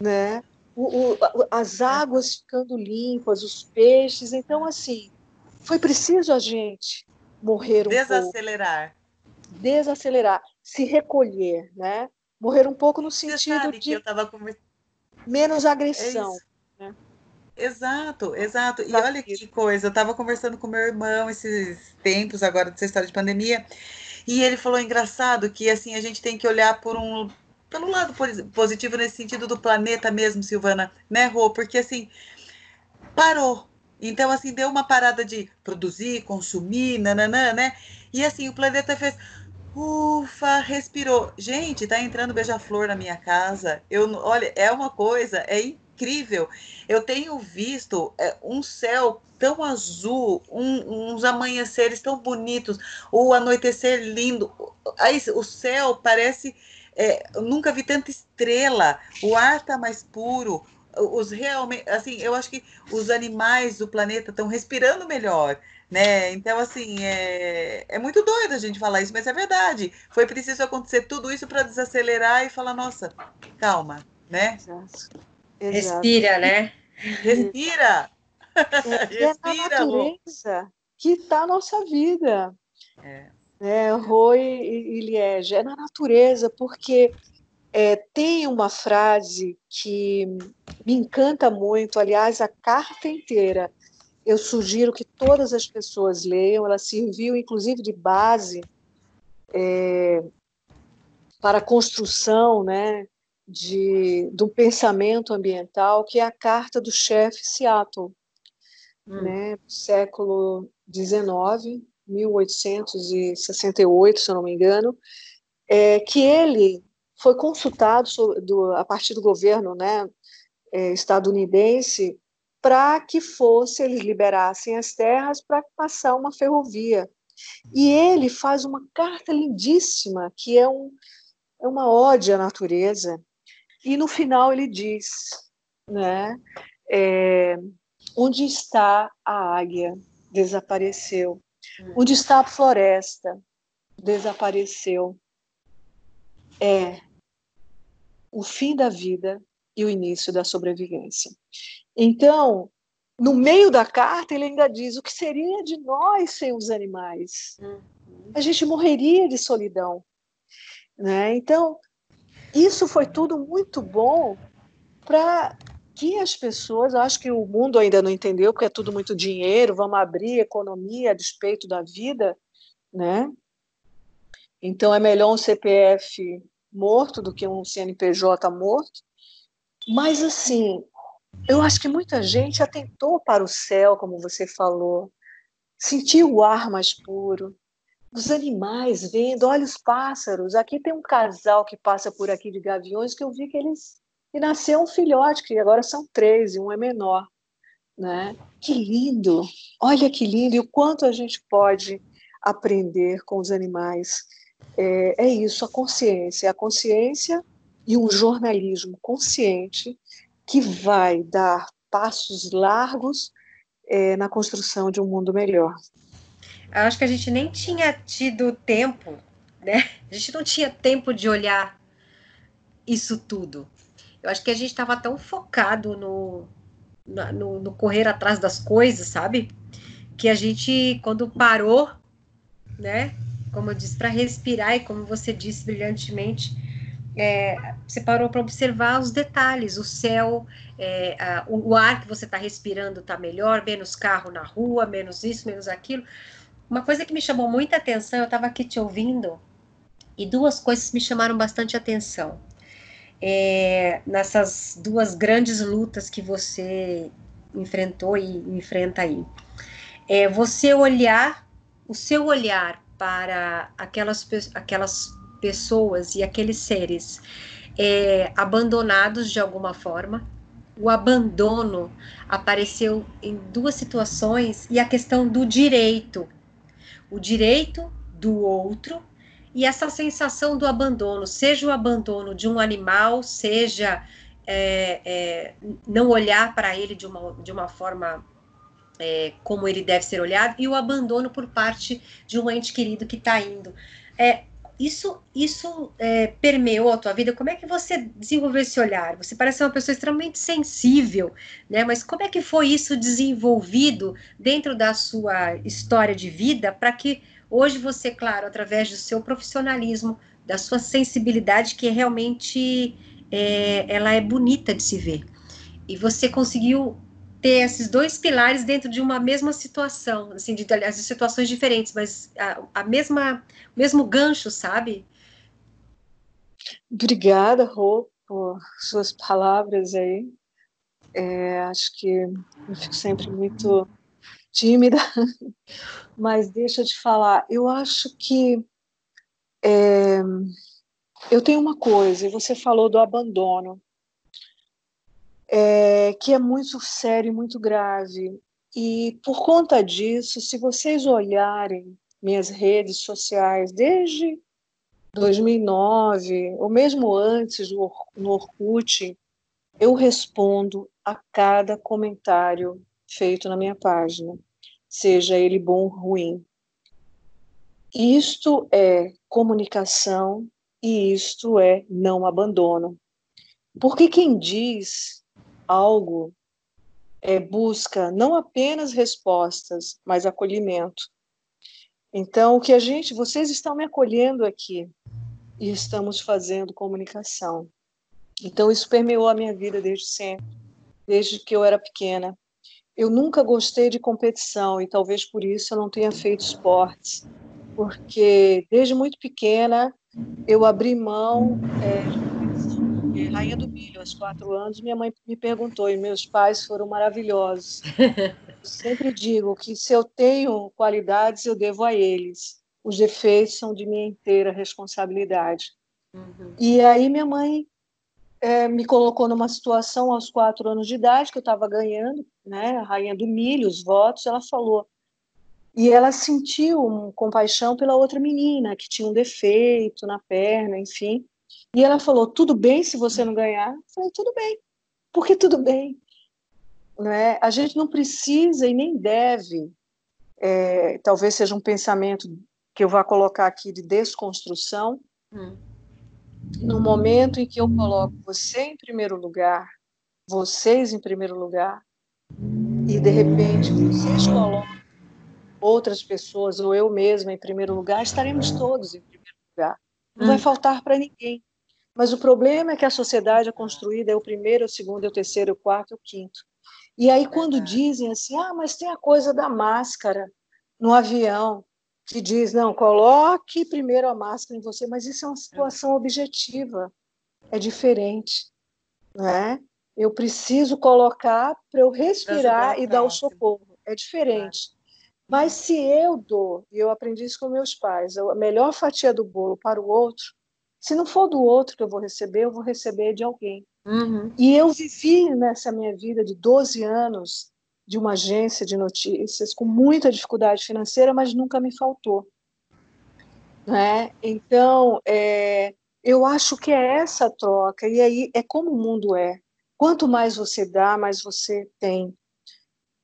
Speaker 3: né? O, o, as águas ficando limpas, os peixes. Então, assim, foi preciso a gente morrer um
Speaker 1: Desacelerar.
Speaker 3: pouco. Desacelerar. Se recolher, né? Morrer um pouco no sentido de menos agressão. É né?
Speaker 1: Exato, exato. E olha que coisa, eu estava conversando com meu irmão esses tempos agora dessa história de pandemia, e ele falou engraçado que assim a gente tem que olhar por um pelo lado positivo nesse sentido do planeta mesmo, Silvana, né, Rô? Porque assim, parou. Então, assim, deu uma parada de produzir, consumir, nananã, né? E assim, o planeta fez. Ufa, respirou. Gente, tá entrando beija-flor na minha casa. Eu, olha, é uma coisa, é incrível. Eu tenho visto é, um céu tão azul, um, uns amanheceres tão bonitos, o anoitecer lindo. Aí, o céu parece é, nunca vi tanta estrela, o ar está mais puro, os realmente, assim, eu acho que os animais do planeta estão respirando melhor, né? Então, assim, é, é muito doido a gente falar isso, mas é verdade. Foi preciso acontecer tudo isso para desacelerar e falar, nossa, calma, né?
Speaker 2: Exato. Respira, né?
Speaker 1: Respira!
Speaker 3: É, é a natureza que está a nossa vida. É né, Roy e Liege, é na natureza, porque é, tem uma frase que me encanta muito, aliás, a carta inteira. Eu sugiro que todas as pessoas leiam, ela serviu inclusive de base é, para a construção né, de, um pensamento ambiental, que é a carta do chefe Seattle, hum. né, do século XIX, 1868, se eu não me engano, é, que ele foi consultado sobre, do, a partir do governo né, é, estadunidense para que fosse, eles liberassem as terras para passar uma ferrovia. E ele faz uma carta lindíssima, que é, um, é uma ode à natureza, e no final ele diz, né, é, onde está a águia? Desapareceu. Onde está a floresta? Desapareceu. É o fim da vida e o início da sobrevivência. Então, no meio da carta, ele ainda diz: o que seria de nós sem os animais? A gente morreria de solidão. Né? Então, isso foi tudo muito bom para que as pessoas, acho que o mundo ainda não entendeu, porque é tudo muito dinheiro, vamos abrir economia a despeito da vida, né? Então é melhor um CPF morto do que um CNPJ morto. Mas assim, eu acho que muita gente atentou para o céu, como você falou, sentiu o ar mais puro, os animais vendo, olha os pássaros. Aqui tem um casal que passa por aqui de gaviões que eu vi que eles e nasceu um filhote, que agora são três, e um é menor. Né? Que lindo! Olha que lindo! E o quanto a gente pode aprender com os animais. É, é isso, a consciência. A consciência e um jornalismo consciente que vai dar passos largos é, na construção de um mundo melhor.
Speaker 2: Acho que a gente nem tinha tido tempo, né? A gente não tinha tempo de olhar isso tudo. Eu acho que a gente estava tão focado no, no, no, correr atrás das coisas, sabe? Que a gente, quando parou, né? Como eu disse, para respirar, e como você disse brilhantemente, é, você parou para observar os detalhes, o céu, é, a, o, o, ar que você está respirando está melhor, menos carro na rua, menos isso, menos aquilo. Uma coisa que me chamou muita atenção, eu estava aqui te ouvindo, e duas coisas me chamaram bastante atenção é, nessas duas grandes lutas que você enfrentou e enfrenta aí. É você olhar, o seu olhar para aquelas, aquelas pessoas e aqueles seres é, abandonados de alguma forma. O abandono apareceu em duas situações e a questão do direito. O direito do outro e essa sensação do abandono, seja o abandono de um animal, seja é, é, não olhar para ele de uma, de uma forma é, como ele deve ser olhado, e o abandono por parte de um ente querido que está indo. É, isso isso é, permeou a tua vida? Como é que você desenvolveu esse olhar? Você parece uma pessoa extremamente sensível, né? Mas como é que foi isso desenvolvido dentro da sua história de vida para que hoje você, claro, através do seu profissionalismo, da sua sensibilidade, que é realmente é, ela é bonita de se ver, e você conseguiu ter esses dois pilares dentro de uma mesma situação, assim, de, aliás, de situações diferentes, mas a, a mesma, o mesmo gancho, sabe?
Speaker 3: Obrigada, Rô, por suas palavras aí. É, acho que eu fico sempre muito tímida, mas deixa eu te falar, eu acho que é, eu tenho uma coisa, você falou do abandono é, que é muito sério e muito grave. E por conta disso, se vocês olharem minhas redes sociais desde 2009, ou mesmo antes no Orkut, eu respondo a cada comentário feito na minha página, seja ele bom ou ruim. Isto é comunicação e isto é não abandono. Porque quem diz algo é, busca não apenas respostas, mas acolhimento. Então, o que a gente, vocês estão me acolhendo aqui e estamos fazendo comunicação. Então, isso permeou a minha vida desde sempre, desde que eu era pequena. Eu nunca gostei de competição e talvez por isso eu não tenha feito esportes, porque desde muito pequena eu abri mão é, Rainha do Milho, aos quatro anos, minha mãe me perguntou, e meus pais foram maravilhosos. sempre digo que se eu tenho qualidades, eu devo a eles. Os defeitos são de minha inteira responsabilidade. Uhum. E aí minha mãe é, me colocou numa situação aos quatro anos de idade, que eu estava ganhando, né, a Rainha do Milho, os votos, ela falou, e ela sentiu um compaixão pela outra menina que tinha um defeito na perna, enfim. E ela falou: tudo bem se você não ganhar? Eu falei: tudo bem, porque tudo bem. Né? A gente não precisa e nem deve, é, talvez seja um pensamento que eu vá colocar aqui de desconstrução, hum. No momento em que eu coloco você em primeiro lugar, vocês em primeiro lugar, e de repente vocês colocam outras pessoas ou eu mesma em primeiro lugar, estaremos todos em primeiro lugar. Não hum. vai faltar para ninguém. Mas o problema é que a sociedade é construída é o primeiro, o segundo, o terceiro, o quarto, o quinto. E aí quando dizem assim, ah, mas tem a coisa da máscara no avião, que diz, não, coloque primeiro a máscara em você, mas isso é uma situação objetiva, é diferente, né? Eu preciso colocar para eu respirar e dar o socorro, é diferente. Mas se eu dou, e eu aprendi isso com meus pais, a melhor fatia do bolo para o outro, se não for do outro que eu vou receber, eu vou receber de alguém. Uhum. E eu vivi nessa minha vida de 12 anos de uma agência de notícias com muita dificuldade financeira, mas nunca me faltou. Né? Então, é, eu acho que é essa troca, e aí é como o mundo é. Quanto mais você dá, mais você tem.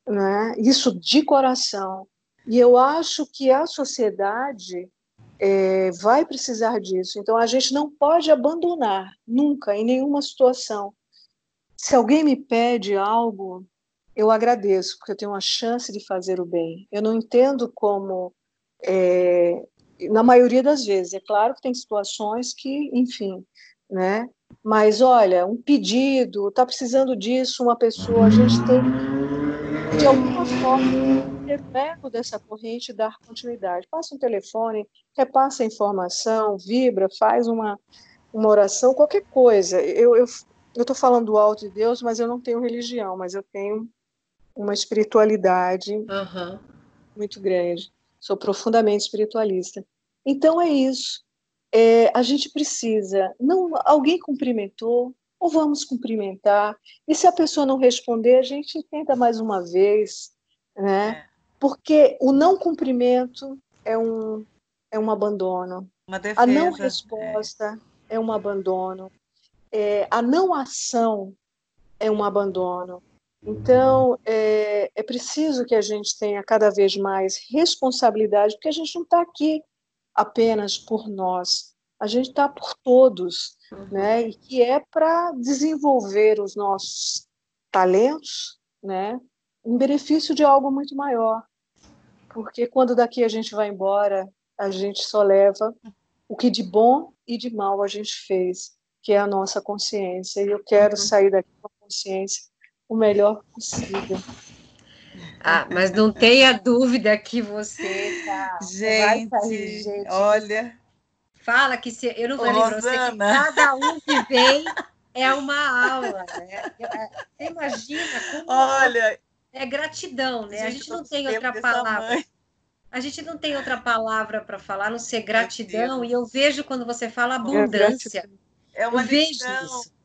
Speaker 3: Né? Isso de coração. E eu acho que a sociedade é, vai precisar disso. Então, a gente não pode abandonar nunca, em nenhuma situação. Se alguém me pede algo, eu agradeço, porque eu tenho uma chance de fazer o bem. Eu não entendo como, é, na maioria das vezes, é claro que tem situações que, enfim, né? Mas olha, um pedido, está precisando disso, uma pessoa, a gente tem de alguma forma reverbo dessa corrente dar continuidade. Passa um telefone, repassa a informação, vibra, faz uma, uma oração, qualquer coisa. Eu estou eu, eu falando do alto de Deus, mas eu não tenho religião, mas eu tenho uma espiritualidade
Speaker 2: Uhum.
Speaker 3: muito grande. Sou profundamente espiritualista. Então é isso. É, a gente precisa. Não, alguém cumprimentou, ou vamos cumprimentar. E se a pessoa não responder, a gente tenta mais uma vez, né?
Speaker 1: É.
Speaker 3: Porque o não cumprimento é um, é um abandono.
Speaker 1: Defesa.
Speaker 3: A não resposta é, um abandono. É, a não ação é um abandono. Então, é, é preciso que a gente tenha cada vez mais responsabilidade, porque a gente não está aqui apenas por nós, a gente está por todos,
Speaker 2: Uhum.
Speaker 3: né? E que é para desenvolver os nossos talentos, né? Em benefício de algo muito maior. Porque quando daqui a gente vai embora, a gente só leva o que de bom e de mal a gente fez, que é a nossa consciência. E eu quero
Speaker 2: Uhum.
Speaker 3: sair daqui com a consciência o melhor possível.
Speaker 2: Ah, mas não tenha dúvida que você tá. vai
Speaker 1: Gente,
Speaker 2: sair, gente.
Speaker 1: olha,
Speaker 2: Fala que se eu não
Speaker 1: Ô,
Speaker 2: falei pra você que
Speaker 1: Rosana.
Speaker 2: cada um que vem é uma aula, né? Você imagina como
Speaker 1: olha.
Speaker 2: é gratidão, né? A gente
Speaker 1: eu
Speaker 2: não tem outra palavra. A gente não tem outra palavra para falar, a não ser gratidão. E eu vejo quando você fala abundância.
Speaker 1: É
Speaker 2: Eu
Speaker 1: uma
Speaker 2: vejo
Speaker 1: lição.
Speaker 2: isso.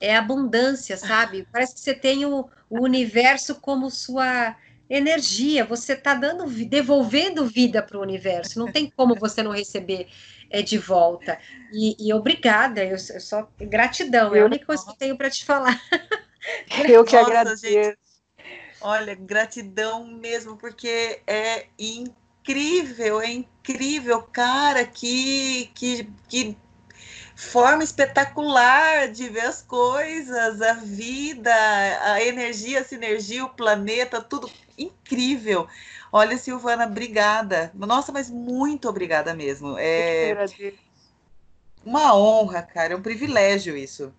Speaker 2: É abundância, sabe? Parece que você tem o, o universo como sua energia. Você está dando, devolvendo vida para o universo. Não tem como você não receber é, de volta. E, e obrigada. Eu, eu só gratidão. É a única coisa que eu tenho para te falar.
Speaker 3: Eu que
Speaker 1: Nossa,
Speaker 3: agradeço.
Speaker 1: gente. Olha, gratidão mesmo, porque é incrível, é incrível, cara, que, que, que forma espetacular de ver as coisas, a vida, a energia, a sinergia, o planeta, tudo incrível. Olha, Silvana, obrigada. Nossa, mas muito obrigada mesmo.
Speaker 3: Eu que
Speaker 1: É
Speaker 3: agradeço.
Speaker 1: uma honra, cara, é um privilégio isso.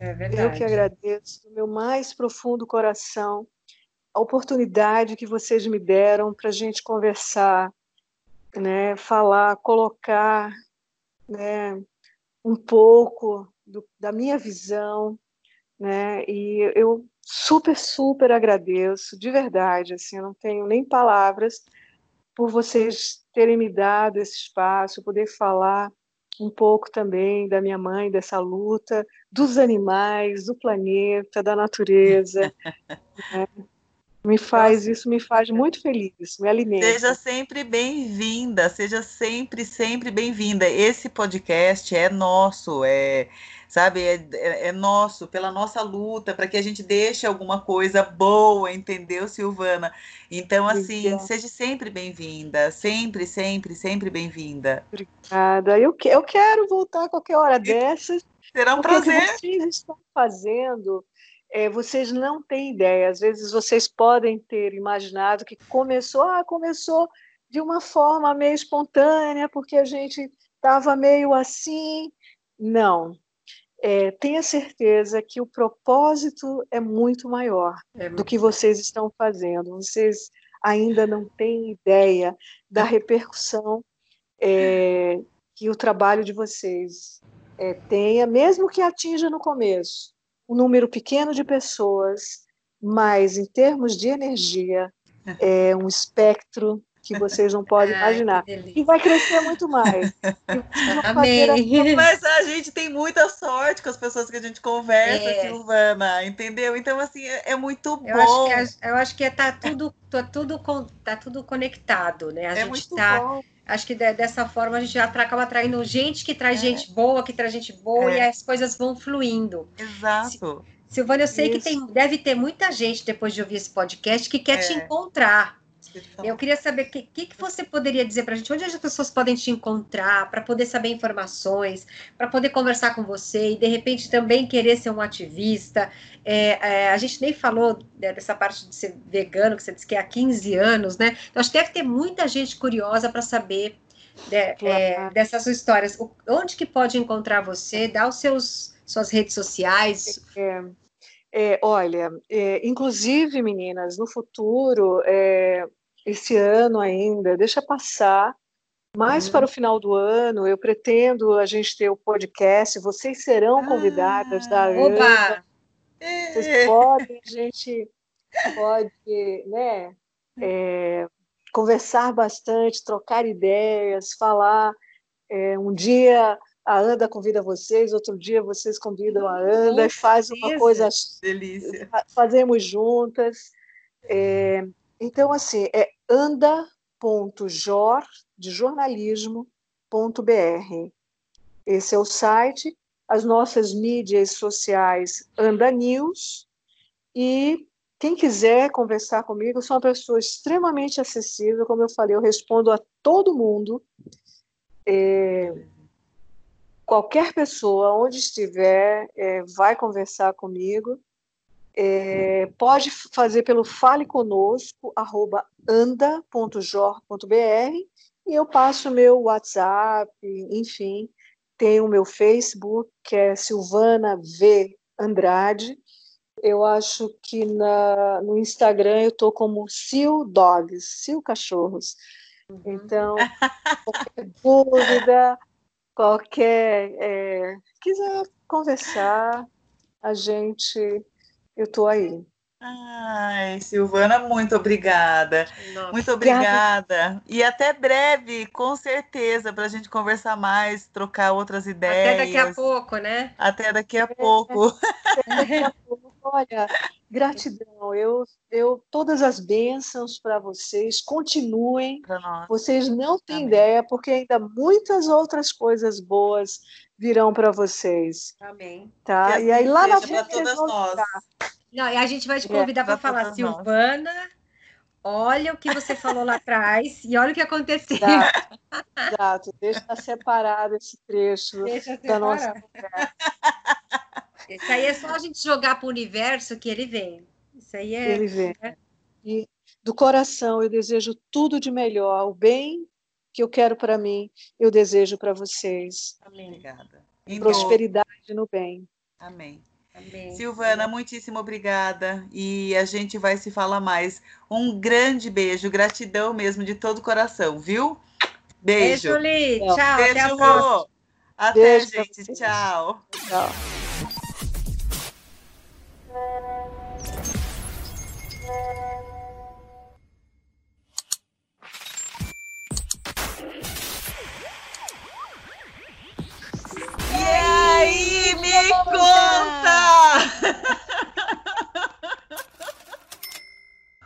Speaker 2: É
Speaker 3: Eu que agradeço do meu mais profundo coração a oportunidade que vocês me deram para a gente conversar, né, falar, colocar, né, um pouco do- da minha visão, né, e eu super, super agradeço, de verdade, assim, eu não tenho nem palavras por vocês terem me dado esse espaço, poder falar um pouco também da minha mãe, dessa luta, dos animais, do planeta, da natureza. né? Me faz, isso me faz muito feliz, me alimenta.
Speaker 1: Seja sempre bem-vinda, seja sempre, sempre bem-vinda. Esse podcast é nosso, é, sabe, é, é- é nosso, pela nossa luta, para que a gente deixe alguma coisa boa, entendeu, Silvana? Então, assim,
Speaker 3: Obrigada.
Speaker 1: seja sempre bem-vinda, sempre, sempre, sempre bem-vinda.
Speaker 3: Obrigada. Eu, que- eu quero voltar a qualquer hora dessas,
Speaker 1: Será um
Speaker 3: porque o que
Speaker 1: prazer.
Speaker 3: vocês estão fazendo, é, vocês não têm ideia. Às vezes vocês podem ter imaginado que começou, ah, começou de uma forma meio espontânea, porque a gente estava meio assim. Não. É, tenha certeza que o propósito é muito maior
Speaker 2: É
Speaker 3: do que vocês estão fazendo. Vocês ainda não têm ideia da repercussão é, que o trabalho de vocês é, tenha, mesmo que atinja no começo um número pequeno de pessoas, mas em termos de energia, é um espectro que vocês não podem
Speaker 2: Ai,
Speaker 3: imaginar.
Speaker 2: delícia.
Speaker 3: E vai crescer muito mais. Fazer a-
Speaker 2: Amém.
Speaker 1: Mas a gente tem muita sorte com as pessoas que a gente conversa,
Speaker 2: É.
Speaker 1: Silvana, entendeu? Então, assim, é, é muito
Speaker 2: Eu acho
Speaker 1: bom.
Speaker 2: que, é- eu acho que tá tudo, tá tudo, tá tudo conectado, né? A
Speaker 1: É
Speaker 2: gente
Speaker 1: muito
Speaker 2: tá,
Speaker 1: bom.
Speaker 2: Acho que de- dessa forma a gente já acaba atraindo gente que traz
Speaker 1: É.
Speaker 2: gente boa, que traz gente boa,
Speaker 1: É.
Speaker 2: e as coisas vão fluindo.
Speaker 1: Exato.
Speaker 2: Silvana, eu sei que
Speaker 3: Isso.
Speaker 2: tem, deve ter muita gente depois de ouvir esse podcast que quer te
Speaker 1: É.
Speaker 2: encontrar. Eu queria saber o que, que, que você poderia dizer para a gente, onde as pessoas podem te encontrar, para poder saber informações, para poder conversar com você e de repente também querer ser um ativista. É, é, a gente nem falou né, dessa parte de ser vegano, que você disse que é há 15 anos, né? Então, acho que deve ter muita gente curiosa para saber né, é, dessas suas histórias. O- onde que pode encontrar você? Dá os seus suas redes sociais.
Speaker 3: É, é, olha, é, inclusive, meninas, no futuro, é, esse ano ainda, deixa passar, mais
Speaker 2: Uhum.
Speaker 3: para o final do ano, eu pretendo a gente ter o podcast, vocês serão convidadas da
Speaker 1: Ah,
Speaker 3: Ana,
Speaker 2: Oba!
Speaker 3: vocês podem, a gente pode né, é, conversar bastante, trocar ideias, falar. É, um dia a Anda convida vocês, outro dia vocês convidam a Anda, faz uma coisa.
Speaker 1: Delícia.
Speaker 3: Fazemos juntas. É, então, assim, é anda.jor de jornalismo.br. Esse é o site, as nossas mídias sociais Anda News e quem quiser conversar comigo, eu sou uma pessoa extremamente acessível, como eu falei, eu respondo a todo mundo. É, qualquer pessoa, onde estiver, é, vai conversar comigo. É, pode fazer pelo fale conosco, arroba anda.jor.br e eu passo meu WhatsApp, enfim, tenho o meu Facebook, que é Silvana V. Andrade. Eu acho que na, no Instagram eu estou como Sil Dogs, Sil Cachorros. Uhum. Então, qualquer dúvida, qualquer. É, quiser conversar, a gente. Eu estou aí.
Speaker 1: Ai, Silvana, muito obrigada. Nossa, muito obrigada. E até breve, com certeza, para a gente conversar mais, trocar outras ideias.
Speaker 2: Até daqui a pouco, né?
Speaker 1: Até daqui a pouco.
Speaker 3: Olha, gratidão. Eu, eu todas as bênçãos para vocês. Continuem. Vocês não têm Amém. ideia, porque ainda muitas outras coisas boas virão para vocês.
Speaker 2: Amém.
Speaker 3: Tá?
Speaker 1: e
Speaker 3: aí lá
Speaker 1: na frente todas nós.
Speaker 2: Não, e a gente vai te é, convidar é, para falar, Silvana, olha o que você falou lá atrás e olha o que aconteceu.
Speaker 3: Exato, exato. deixa separado esse trecho deixa da nossa conversa.
Speaker 2: Isso aí é só a gente jogar para o universo que ele vem. Isso aí é.
Speaker 3: Ele vem. Né? E do coração eu desejo tudo de melhor, o bem que eu quero para mim, eu desejo para vocês.
Speaker 1: Amém. Obrigada.
Speaker 3: Prosperidade no bem.
Speaker 1: Amém. Amém. Silvana, muitíssimo obrigada e a gente vai se falar mais. Um grande beijo, gratidão mesmo de todo o coração, viu? Beijo.
Speaker 2: Beijo, Li. Tchau.
Speaker 1: Beijo, até a próxima. Até, beijo gente. Tchau. Tchau. Conta! conta!